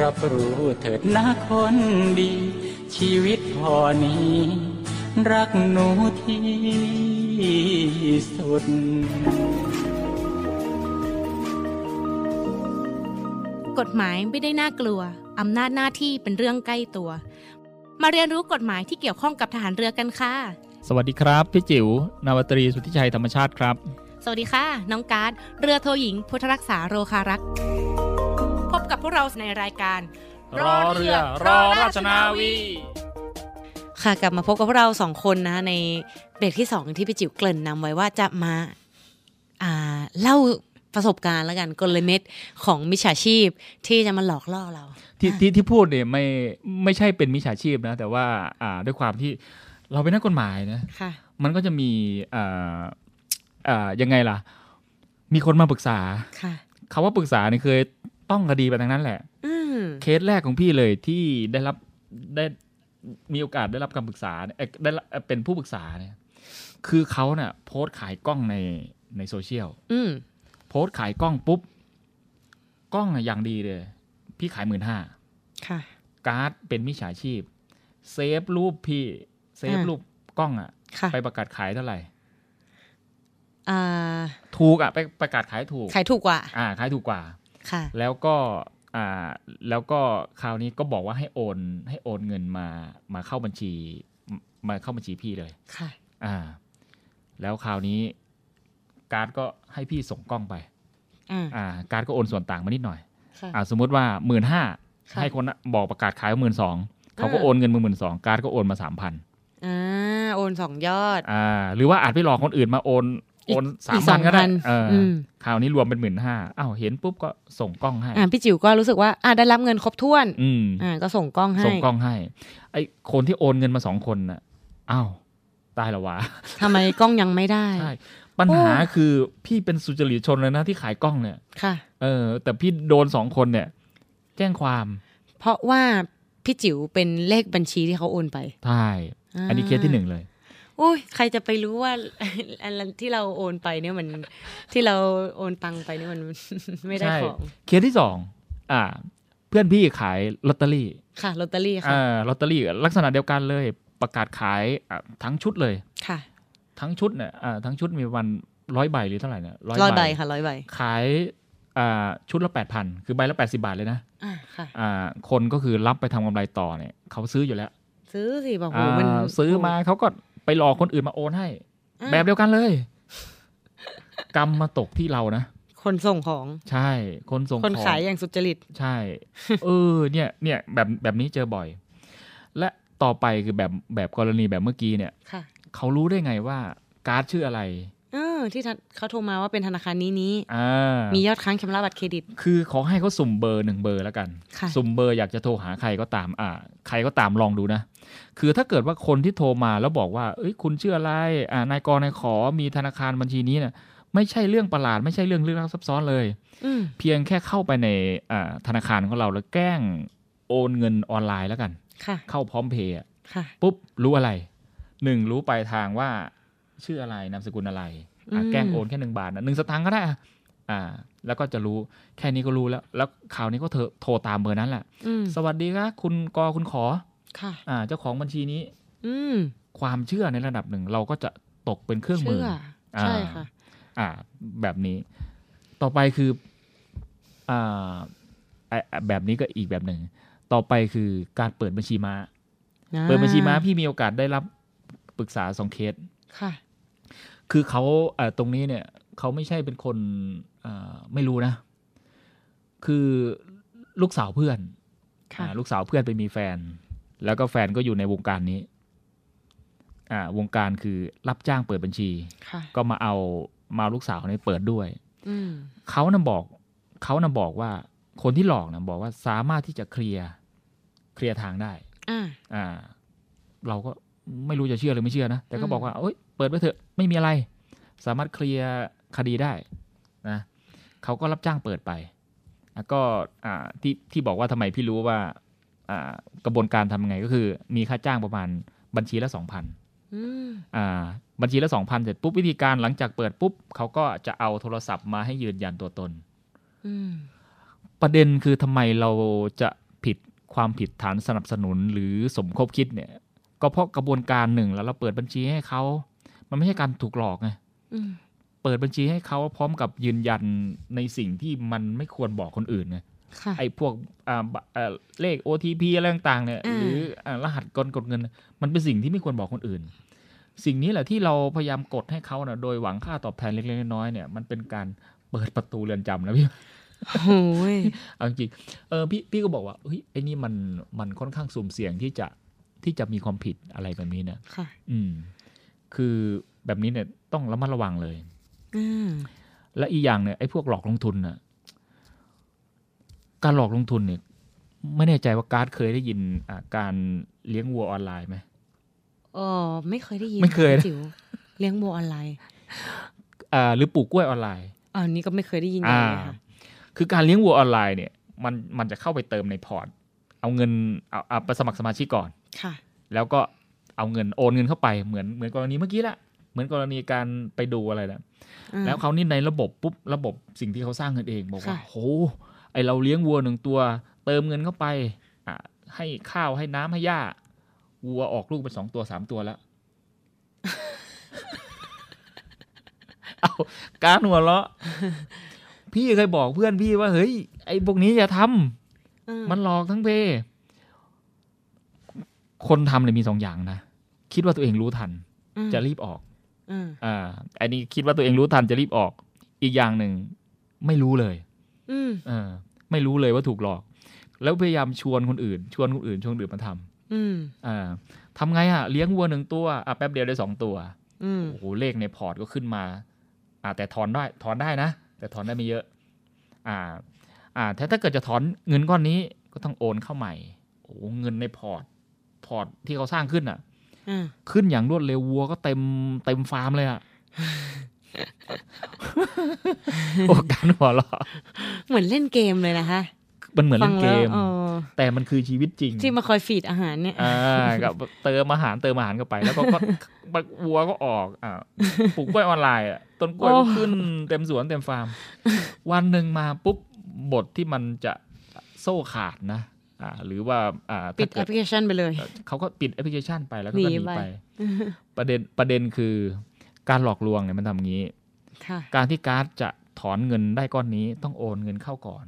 รับรู้เถิดนะคนดี ชีวิตพอนี้ รักหนูที่สุด กฎหมายไม่ได้น่ากลัว อำนาจหน้าที่เป็นเรื่องใกล้ตัว มาเรียนรู้กฎหมายที่เกี่ยวข้องกับทหารเรือกันค่ะ สวัสดีครับ พี่จิ๋วนาวาตรีสุทธิชัยธรรมชาติครับ สวัสดีค่ะ น้องการ์ดเรือโทหญิง พุทธรักษาโรคารักษ์พบ กับพวกเราในรายการ รอเรือรอราชนาวี ค่ะกลับมาพบกับพวกเราสองคนนะคะในเบรกที่สองที่พี่จิ๋วเกริ่นนำไว้ว่าจะมาอ่าเล่าประสบการณ์แล้วกันกลเม็ดของมิจฉาชีพที่จะมาหลอกล่อเรา ที่ที่ที่พูดเนี่ยไม่ไม่ใช่เป็นมิจฉาชีพนะ แต่ว่าอ่าด้วยความที่เราเป็นนักกฎหมายนะค่ะมันก็จะมีอ่าอ่ายังไงล่ะ มีคนมาปรึกษาค่ะคำว่าปรึกษาเนี่ยเคย ต้องคดีไปทางนั้นแหละอืมเคสแรกของพี่เลยที่ได้รับได้มีโอกาสได้รับคำปรึกษาเนี่ยเอ่อได้รับเอ่อเป็นผู้ปรึกษาเนี่ย คือเขาเนี่ยโพสต์ขายกล้องในในโซเชียลอืมโพสต์ขายกล้องปุ๊บ กล้องอะอย่างดีเลย พี่ขายหมื่นห้าค่ะการ์ดเป็นมิจฉาชีพ save รูปพี่ save อ่ารูปกล้องอะค่ะไปประกาศขายเท่าไหร่อ่าถูกอะไปประกาศขายถูก ขายถูกกว่า อ่า ขายถูกกว่าค่ะ แล้วก็อ่าแล้วก็คราวนี้ก็บอกว่าให้โอน ให้โอนเงินมามาเข้าบัญชีมมาเข้าบัญชีพี่เลยค่ะอ่า แล้วคราวนี้การ์ดก็ให้พี่ส่งกล้องไปอ่าอ่าการ์ดก็โอนส่วนต่างมานิดหน่อยค่ะอ่าสมมุติว่าหมื่นห้าค่ะให้คนน่ะบอกประกาศขายว่าหมื่นสองเขาก็อ่าโอนเงินมาหมื่นสองการ์ดก็โอนมาสามพันอ่าโอนสองยอดอ่าหรือว่าอาจไปหลอกคนอื่นมาโอน โอนอีสากมสพัอนงก็ได้พันเออออืมคราวนี้รวมเป็นหมื่นห้าอ้าวเห็นปุ๊บก็ส่งกล้องให้อ่าพี่จิ๋วก็รู้สึกว่าอ่าได้รับเงินครบถ้วนอืมอ่าก็ส่งกล้องให้ส่งกล้องให้ ไอ้คนที่โอนเงินมาสองคนน่ะอ้าวตายและวะทำไมกล้องยังไม่ได้ใช่ปัญหาคือพี่เป็นสุจริตชนเลยนะที่ขายกล้องเนี่ยค่ะ เออ แต่พี่โดนสองคนเนี่ย แจ้งความ เพราะว่าพี่จิ๋วเป็นเลขบัญชีที่เขาโอนไปใช่อันนี้เคสที่หนึ่งเลยโอ้ยใครจะไปรู้ว่าอันที่เราโอนไปเนี่ยมันที่เราโอนตังไปเนี่ยมันไม่ได้ใช่ของเคสที่สองอ่า เพื่อนพี่ขายลอตเตอรี่ ค่ะลอตเตอรี่ค่ะอ่าลอตเตอรี่ลักษณะเดียวกันเลยประกาศขายอะทั้งชุดเลยค่ะ ทั้งชุดเนี่ยอ่าทั้งชุดมีวันร้อยใบหรือเท่าไหร่เนี่ยร้อยใบค่ะร้อยใบขายอ่าชุดละแปดพันคือใบละแปดสิบาทเลยนะอ่าค่ะอ่าคนก็คือรับไปทำกำไรต่อเนี่ยเขาซื้ออยู่แล้ว ซื้อสิบอกโหอ่ามันซื้อมาเขาก็ ไปหลอกคนอื่นมาโอนให้อ่าแบบเดียวกันเลย กรรมมาตกที่เรานะ คนส่งของ ใช่ คนส่งคนของขายอย่างสุจริต ใช่ เออ เนี่ย เนี่ย แบบแบบนี้เจอบ่อย และต่อไปคือแบบแบบกรณีแบบเมื่อกี้เนี่ยค่ะเขารู้ได้ไงว่าการ์ดชื่ออะไรเออ ที่ธนเขาโทรมาว่าเป็นธนาคารนี้นี้อ่ามียอดค้างชำระบัตรเครดิต คือขอให้เขาสุ่มเบอร์หนึ่งเบอร์แล้วกันค่ะสุ่มเบอร์อยากจะโทรหาใครก็ตามอ่าใครก็ตามลองดูนะ คือถ้าเกิดว่าคนที่โทรมาแล้วบอกว่า เอ้ยคุณชื่ออะไรอ่านายกรนายขอมีธนาคารบัญชีนี้เนี่ยไม่ใช่เรื่องประหลาดไม่ใช่เรื่องลึกลับซับซ้อนเลยอืมเพียงแค่เข้าไปในอ่าธนาคารของเราแล้วแกล้งโอนเงินออนไลน์แล้วกันค่ะเข้าพร้อมเพย์อะค่ะปุ๊บรู้อะไรหนึ่งรู้ปลายทางว่าชื่ออะไรนามสกุลอะไรอะอืม แกล้งโอนแค่หนึ่งบาทนะหนึ่งสตางค์ก็ได้อะอ่าแล้วก็จะรู้แค่นี้ก็รู้แล้ว แล้วคราวนี้ก็เธอโทรตามเบอร์นั้นแหละอืมสวัสดีครับคุณกอคุณขอค่ะ อ่า เจ้าของบัญชีนี้ อืมความเชื่อในระดับหนึ่งเราก็จะตกเป็นเครื่องมืเชื่ออใช่ค่ะ อ่า แบบนี้ ต่อไปคืออ่าไอ้แบบนี้ก็อีกแบบหนึ่งต่อไปคือการเปิดบัญชีม้าเปิดบัญชีม้าพี่มีโอกาสได้รับปรึกษาสองเคสค่ะ คือเขาเอ่อตรงนี้เนี่ยเขาไม่ใช่เป็นคนเอ่อไม่รู้นะ คือลูกสาวเพื่อนค่ะอ่าลูกสาวเพื่อนไปมีแฟน แล้วก็แฟนก็อยู่ในวงการนี้อ่าวงการคือรับจ้างเปิดบัญชีค่ะก็มาเอามาเอาลูกสาวคนนี้เปิดด้วยอืมเขานะบอกเขานะบอกว่าคนที่หลอกนะบอกว่าสามารถที่จะเคลียร์เคลียร์ทางได้อ่าอ่าเราก็ไม่รู้จะเชื่อหรือไม่เชื่อนะ แต่ก็อืมบอกว่าเอ้ย เปิดไปเถอะไม่มีอะไร สามารถเคลียร์คดีได้นะเขาก็รับจ้างเปิดไปอะก็อ่าที่ที่บอกว่าทำไมพี่รู้ว่าอ่ากระบวนการทำยังไงก็คือ มีค่าจ้างประมาณบัญชีละสองพันอืมอ่าบัญชีละสองพันเสร็จปุ๊บวิธีการหลังจากเปิดปุ๊บเขาก็จะเอาโทรศัพท์มาให้ยืนยันตัวตนอืมประเด็นคือทำไมเราจะผิดความผิดฐานสนับสนุนหรือสมคบคิดเนี่ย ก็เพราะกระบวนการหนึ่งแล้วเราเปิดบัญชีให้เขา มันไม่ใช่การถูกหลอกไงอืมเปิดบัญชีให้เขาพร้อมกับยืนยันในสิ่งที่มันไม่ควรบอกคนอื่นไงค่ะไอ้พวกอ่าบะเอ่อเลข OTP อะไรต่างๆเนี่ยอ่าหรืออ่ารหัสกลกดเงิน มันเป็นสิ่งที่ไม่ควรบอกคนอื่น สิ่งนี้แหละที่เราพยายามกดให้เขานะโดยหวังค่าตอบแทนเล็กๆน้อยๆเนี่ยมันเป็นการเปิดประตูเรือนจำนะพี่โอ้ยเอาจริงๆเออพี่พี่ก็บอกว่าเฮ้ยไอ้นี่มันมันค่อนข้างสุ่มเสี่ยงที่จะที่จะมีความผิดอะไรแบบนี้นะค่ะ อืม คือแบบนี้เนี่ยต้องระมัดระวังเลยอืมและอีกอย่างเนี่ยไอ้พวกหลอกลงทุนน่ะการหลอกลงทุนเนี่ยไม่แน่ใจว่าการ์ดเคยได้ยินอ่าการเลี้ยงวัวออนไลน์ไหมอ๋อไม่เคยได้ยินไม่เคยนะะจิ๋วเลี้ยงวัวออนไลน์อ่าหรือปลูกกล้วยออนไลน์อ๋อนี่ก็ไม่เคยได้ยินอ่าเลยค่ะคือการเลี้ยงวัวออนไลน์เนี่ย มันมันจะเข้าไปเติมในพอร์ต เอาเงินเอาเอาไปสมัครสมาชิกก่อนค่ะ แล้วก็ เอาเงินโอนเงินเข้าไปเหมือนเหมือนกรณีเมื่อกี้แหละเหมือนกรณีการไปดูอะไรนะอืมแล้วเขานี่ในระบบปุ๊บระบบสิ่งที่เขาสร้างเงินเองบอกว่าค่ะโหไอเราเลี้ยงวัวหนึ่งตัว เติมเงินเข้าไปอะให้ข้าวให้น้ำให้หญ้าวัวออกลูกเป็นสองตัวสามตัวแล้วเอาการหัวเราะพี่เคยบอกเพื่อนพี่ว่าเฮ้ย ไอพวกนี้อย่าทำอืมันหลอกทั้งเพ คนทำเนี่ยมีสองอย่างนะ คิดว่าตัวเองรู้ทันอืมจะรีบออกอืมอ่า อันนี้คิดว่าตัวเองรู้ทันจะรีบออก อีกอย่างหนึ่งไม่รู้เลย อืมเออไม่รู้เลยว่าถูกหลอก แล้วพยายามชวนคนอื่น ชวนคนอื่นชวนคนอื่นมาทำอืมอ่าทำไงอะเลี้ยงวัวหนึ่งตัวอะแป๊บเดียวได้สองตัวอืมโอ้โหเลขในพอร์ตก็ขึ้นมา อ่า แต่ถอนได้ถอนได้นะแต่ถอนได้ไม่เยอะ อ่า อ่าถ้าถ้าเกิดจะถอนเงินก้อนนี้ก็ต้องโอนเข้าใหม่โอ้โหเงินในพอร์ตพอร์ตที่เขาสร้างขึ้นอะอ่า ขึ้นอย่างรวดเร็ววัวก็เต็มเต็มฟาร์มเลยอะโอ้การหัวเราะเหมือนเล่นเกมเลยนะคะมันเหมือนเล่นเกมฟังแล้วออแต่มันคือชีวิตจริง ที่มาคอย feed อาหารเนี่ยอ่ากับเติมอาหารเติมอาหารเข้าไป แล้วก็ก็บักวัวก็ออกอ่าปลูกกล้วยออนไลน์อะต้นกล้วยก็โอ้ขึ้นเต็มสวนเต็มฟาร์ม วันหนึ่งมาปุ๊บบทที่มันจะโซ่ขาดนะอ่า หรือว่าอ่าปิดถ้าแอเกิดแอปพลิเคชันไปเลย เขาก็ปิดแอปพลิเคชันไปแล้วก็หนีหนีไปไป ประเด็นประเด็นคือการหลอกลวงเนี่ยมันทำอย่างนี้ค่ะการที่การ์ดจะถอนเงินได้ก้อนนี้ต้องโอนเงินเข้าก่อน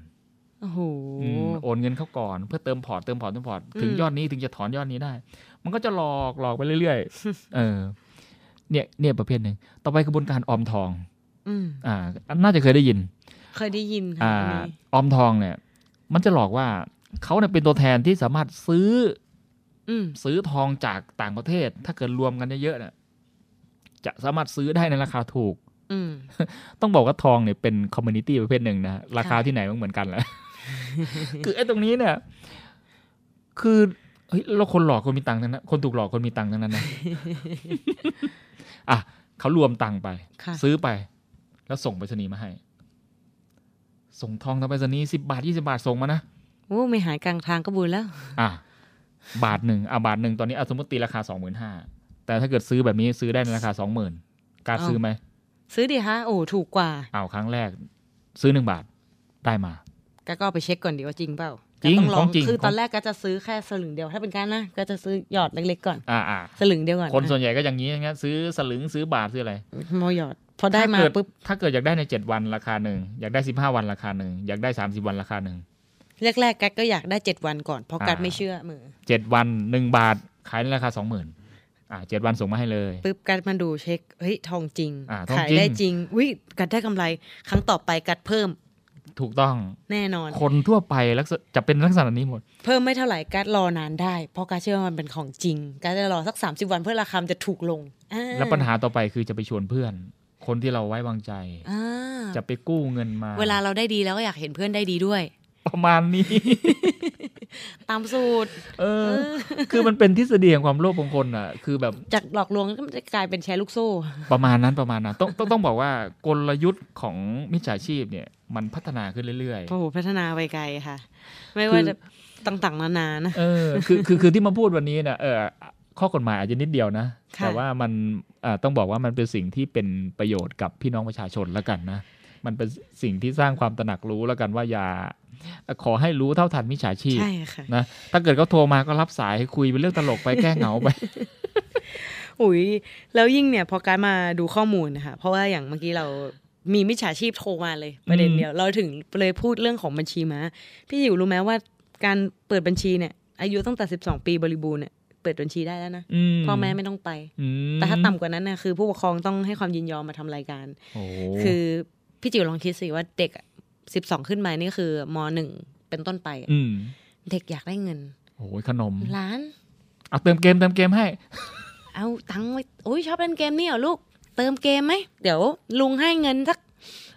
โอ้โหอืมโอนเงินเข้าก่อน เพื่อเติมพอร์ตเติมพอร์ตเติมพอร์ตถึงอืมยอดนี้ถึงจะถอนยอดนี้ได้ มันก็จะหลอกหลอกไปเรื่อยๆ เออ เนี่ยเนี่ยประเภทหนึ่งต่อไปกระบวนการออมทองอืมอ่า น่าจะเคยได้ยิน เคยได้ยินอ่าค่ะอันนี้ออมทองเนี่ย มันจะหลอกว่า เขาเนี่ยเป็นตัวแทนที่สามารถซื้ออืมซื้อทองจากต่างประเทศ ถ้าเกิดรวมกันเยอะๆเนี่ยจะสามารถซื้อได้ในราคาถูกอืมต้องบอกว่าทองเนี่ยเป็น commodity ประเภทหนึ่งนะราคาค่ะที่ไหนมันเหมือนกันแหละคือไอ้ตรงนี้เนี่ย คือเฮ้ยแล้วคนหลอกคนมีตังค์ทั้งนั้นคนถูกหลอกคนมีตังค์ทั้งนั้นนะอะเขารวมตังค์ไปค่ะซื้อไป แล้วส่งไปรษณีย์มาให้ ส่งทองทางไปรษณีย์สิบาทยี่สิบาทส่งมานะ โอ้ไม่หายกลางทางก็บุญแล้ว อะบาทหนึ่งอะบาทหนึ่งตอนนี้อะสมมติตีราคาสองหมื่นห้าแต่ถ้าเกิดซื้อแบบนี้ซื้อได้ในราคาสองหมื่นการอ้าวซื้อไหมซื้อดิคะโอ้ถูกกว่าอ้าวครั้งแรก ซื้อหนึ่งบาทได้มาก็ก็เอาไปเช็คก่อนดีว่าจริงเปล่าจริงก็ต้องลของจริงคือของตอนแรกก็จะซื้อแค่สลึงเดียวถ้าเป็นการนะก็จะซื้อหยอดเล็กๆก่อนอ่าอ่าสลึงเดียวก่อนคนส่วนใหญ่ก็อย่างนี้อย่างเงี้ยซื้อสลึงซื้อบาทซื้ออะไรโมหยอดพอได้มาถ้เกิปุ๊บถ้าเกิดอยากได้ในเจ็ดวันราคาหนึ่งอยากได้สิบห้าวันราคาหนึ่งอยากได้สามสิบวันราคาหนึ่ง แรกๆกัดก็อยากได้เจ็ดวันก่อนเพราะกัดอ่าไม่เชื่อมือเจ็ดวันหนึ่งบาทขายในราคาสองหมื่นอ่าเจ็ดวันส่งมาให้เลยปุ๊บกัดมาดูเช็คเฮ้ยทองจริงอ่าทองขายจริงได้จริงวิกัดได้กำไร ครั้งต่อไปกัดเพิ่ม ถูกต้องแน่นอน คนทั่วไปลักษณะจะเป็นลักษณะนี้หมด เพิ่มไม่เท่าไหร่กัดรอนานได้ เพราะกัดเชื่อว่ามันเป็นของจริงกัดจะรอสักสามสิบวันเพื่อราคามันจะถูกลงอ่าแล้วปัญหาต่อไปคือจะไปชวนเพื่อนคนที่เราไว้วางใจอ่าจะไปกู้เงินมา เวลาเราได้ดีแล้วก็อยากเห็นเพื่อนได้ดีด้วย ประมาณนี้ ตามสูตร เออ คือมันเป็นทฤษฎีแห่งความโลภของคนอะ คือแบบจากหลอกลวงก็จะกลายเป็นแชร์ลูกโซ่ ประมาณนั้นประมาณนั้นต้องต้องต้องบอกว่ากลยุทธ์ของมิจฉาชีพเนี่ย มันพัฒนาขึ้นเรื่อยโอ้โหพัฒนาไปไกลค่ะ ไม่ว่าจะต่างๆนานานะๆเออคือคือคือที่มาพูดวันนี้เนี่ยเออข้อกฎหมายอาจจะนิดเดียวนะค่ะแต่ว่ามันเอ่อต้องบอกว่ามันเป็นสิ่งที่เป็นประโยชน์กับพี่น้องประชาชนแล้วกันนะ มันเป็นสิ่งที่สร้างความตระหนักรู้แล้วกันว่าอย่าขอให้รู้เท่าทันมิจฉาชีพใช่ค่ะนะถ้าเกิดเขาโทรมาก็รับสายคุยเป็นเรื่องตลกไปแก้เหงาไปอุ้ยแล้วยิ่งเนี่ยพอการมาดูข้อมูลนะคะเพราะว่าอย่างเมื่อกี้เรามีมิจฉาชีพโทรมาเลยประเด็นเดียวเราถึงเลยพูดเรื่องของบัญชีมา พี่อยู่รู้ไหมว่าการเปิดบัญชีเนี่ย อายุตั้งแต่สิบสองปีบริบูรณ์เนี่ยเปิดบัญชีได้แล้วนะอืมพ่อแม่ไม่ต้องไปอืมแต่ถ้าต่ำกว่านั้นนะคือ ผู้ปกครองต้องให้ความยินยอมมาทำรายการโอ้คือ พี่จิ๋วลองคิดสิว่าเด็กสิบสองขึ้นมานี่คือมหนึ่งเป็นต้นไปอะอืมเด็กอยากได้เงินโอ้ยขนมล้าน เอาเติมเกมเติมเกมให้ เอาตังค์ไว้โอ้ยชอบเล่นเกมนี่เหรอลูก เติมเกมไหมเดี๋ยวลุงให้เงินสัก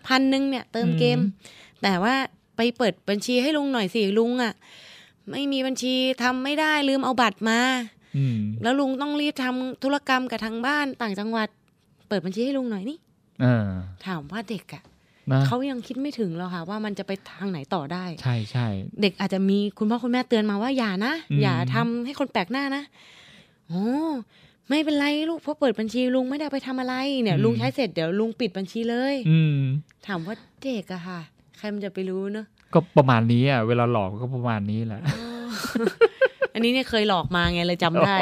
พันหนึ่งเนี่ย เติมเกมอืมแต่ว่าไปเปิดบัญชีให้ลุงหน่อยสิลุงอะ่ะ ไม่มีบัญชีทำไม่ได้ลืมเอาบัตรมาอืมแล้วลุงต้องรีบทำธุรกรรมกับทางบ้านต่างจังหวัด เปิดบัญชีให้ลุงหน่อยนี่เออถามว่าเด็กอะ่ะ นะเขายังคิดไม่ถึงหรอกค่ะ ว่ามันจะไปทางไหนต่อได้ ใช่ใช่เด็กอาจจะมีคุณพ่อคุณแม่เตือนมาว่าอย่านะอืมอย่าทำให้คนแปลกหน้านะโอ้ไม่เป็นไรลูกเพราะเปิดบัญชีลุงไม่ได้เอาไปทำอะไรเนี่ย ลุงใช้เสร็จเดี๋ยวลุงปิดบัญชีเลย อืมถามว่าเด็กอะค่ะ ใครมันจะไปรู้เนอะก็ประมาณนี้อะเวลาหลอกก็ประมาณนี้แหละอันนี้เนี่ยเคยหลอกมาไงเลยจำได้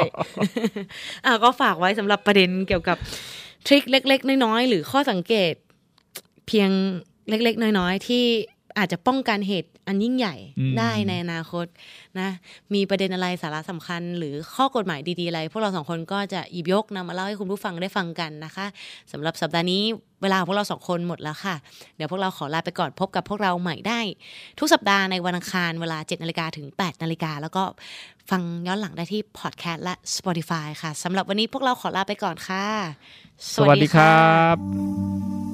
อะก็ฝากไว้สำหรับประเด็นเกี่ยวกับทริคเล็ก ๆ น้อยๆหรือข้อสังเกต เพียงเล็ก ๆ น้อย ๆ ที่อาจจะป้องกันเหตุอันยิ่งใหญ่อืมได้ในอนาคตนะ มีประเด็นอะไรสาระสำคัญ หรือข้อกฎหมายดีๆอะไร พวกเราสองคนก็จะหยิบยกนำมาเล่าให้คุณผู้ฟังได้ฟังกันนะคะสำหรับสัปดาห์นี้เวลาของพวกเราสองคนหมดแล้วค่ะ เดี๋ยวพวกเราขอลาไปก่อนพบกับพวกเราใหม่ได้ ทุกสัปดาห์ในวันอังคารเวลา7นาฬิกาถึง8นาฬิกาแล้วก็ฟังย้อนหลังได้ที่พอดแคสต์และ Spotify ค่ะสำหรับวันนี้พวกเราขอลาไปก่อนค่ะ สวัสดีครับ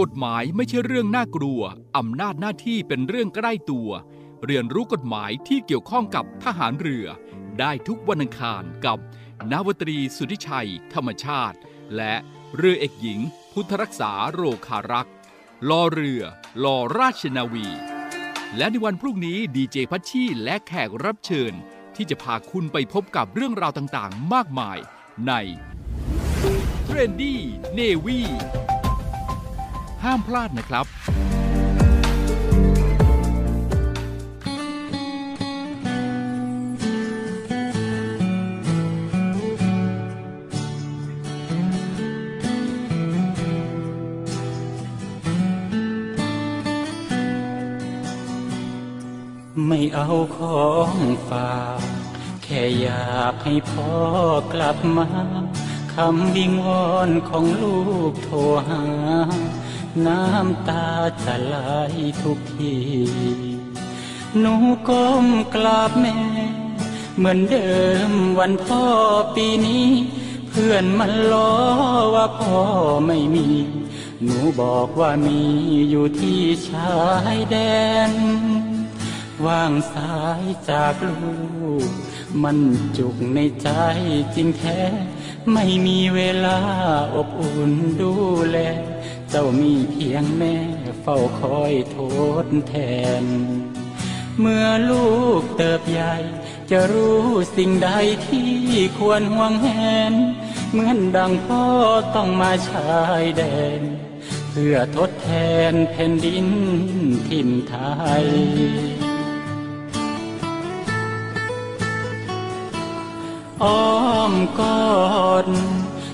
กฎหมายไม่ใช่เรื่องน่ากลัว อำนาจหน้าที่เป็นเรื่องใกล้ตัว เรียนรู้กฎหมายที่เกี่ยวข้องกับทหารเรือ ได้ทุกวันอังคารกับ นาวตรีสุธิชัย ธรรมชาติ และเรือเอกหญิง พุทธรักษาโรคารักษ์ลอเรือลอราชนาวี และในวันพรุ่งนี้ดีเจพัชชีและแขกรับเชิญ ที่จะพาคุณไปพบกับเรื่องราวต่างๆ มากมายในเทรนดี้เนวี ห้ามพลาดนะครับไม่เอาของฝากแค่อยากให้พ่อกลับมาคำวิงวอนของลูกโทรหา น้ำตาจะไหลทุกที หนูก้มกราบแม่ เหมือนเดิมวันพ่อปีนี้ เพื่อนมันล้อว่าพ่อไม่มี หนูบอกว่ามีอยู่ที่ชายแดน ว่างสายจากลูก มันจุกในใจจริงแท้ ไม่มีเวลาอบอุ่นดูแล เจ้ามีเพียงแม่เฝ้าคอยทษแทน เมื่อลูกเติบใหญ่ จะรู้สิ่งใดที่ควรห่วงแหน เหมือนดังพ่อต้องมาชายแดน เพื่อทดแทนแผ่นดินถิ่นไทยอ้อมกอด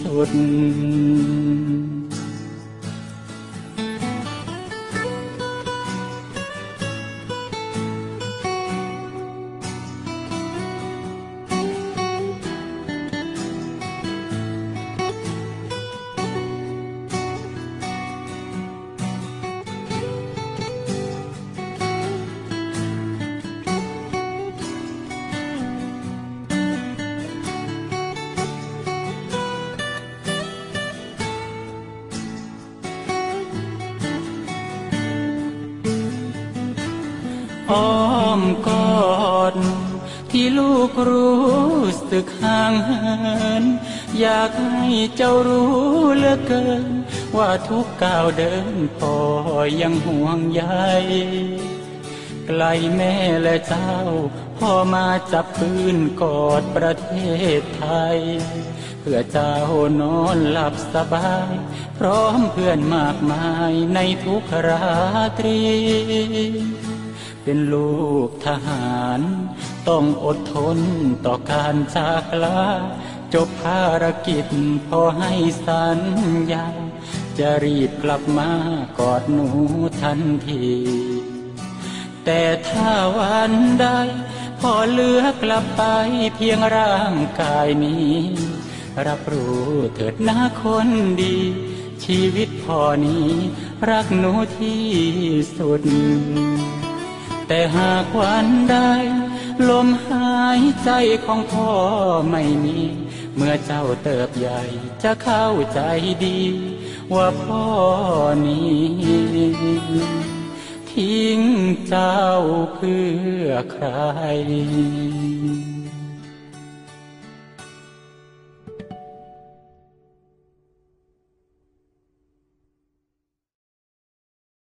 สุด สึกห่างเหินอยากให้เจ้ารู้เหลือเกิน ว่าทุกก้าวเดินพ่อยังห่วงใยไกลแม่และเจ้าพ่อมาจับปืนกอดประเทศไทย เพื่อเจ้านอนหลับสบาย พร้อมเพื่อนมากมายในทุกราตรี เป็นลูกทหาร ต้องอดทนต่อการจากลาจบภารกิจพอให้สัญญา จะรีบกลับมากอดหนูทันที แต่ถ้าวันใดพอเลือกกลับไปเพียงร่างกายนี้ รับรู้เถิดนะคนดี ชีวิตพ่อนี้ รักหนูที่สุด แต่หากวันใด ลมหายใจของพ่อไม่มี เมื่อเจ้าเติบใหญ่จะเข้าใจดี ว่าพ่อนี้ทิ้งเจ้าเพื่อใคร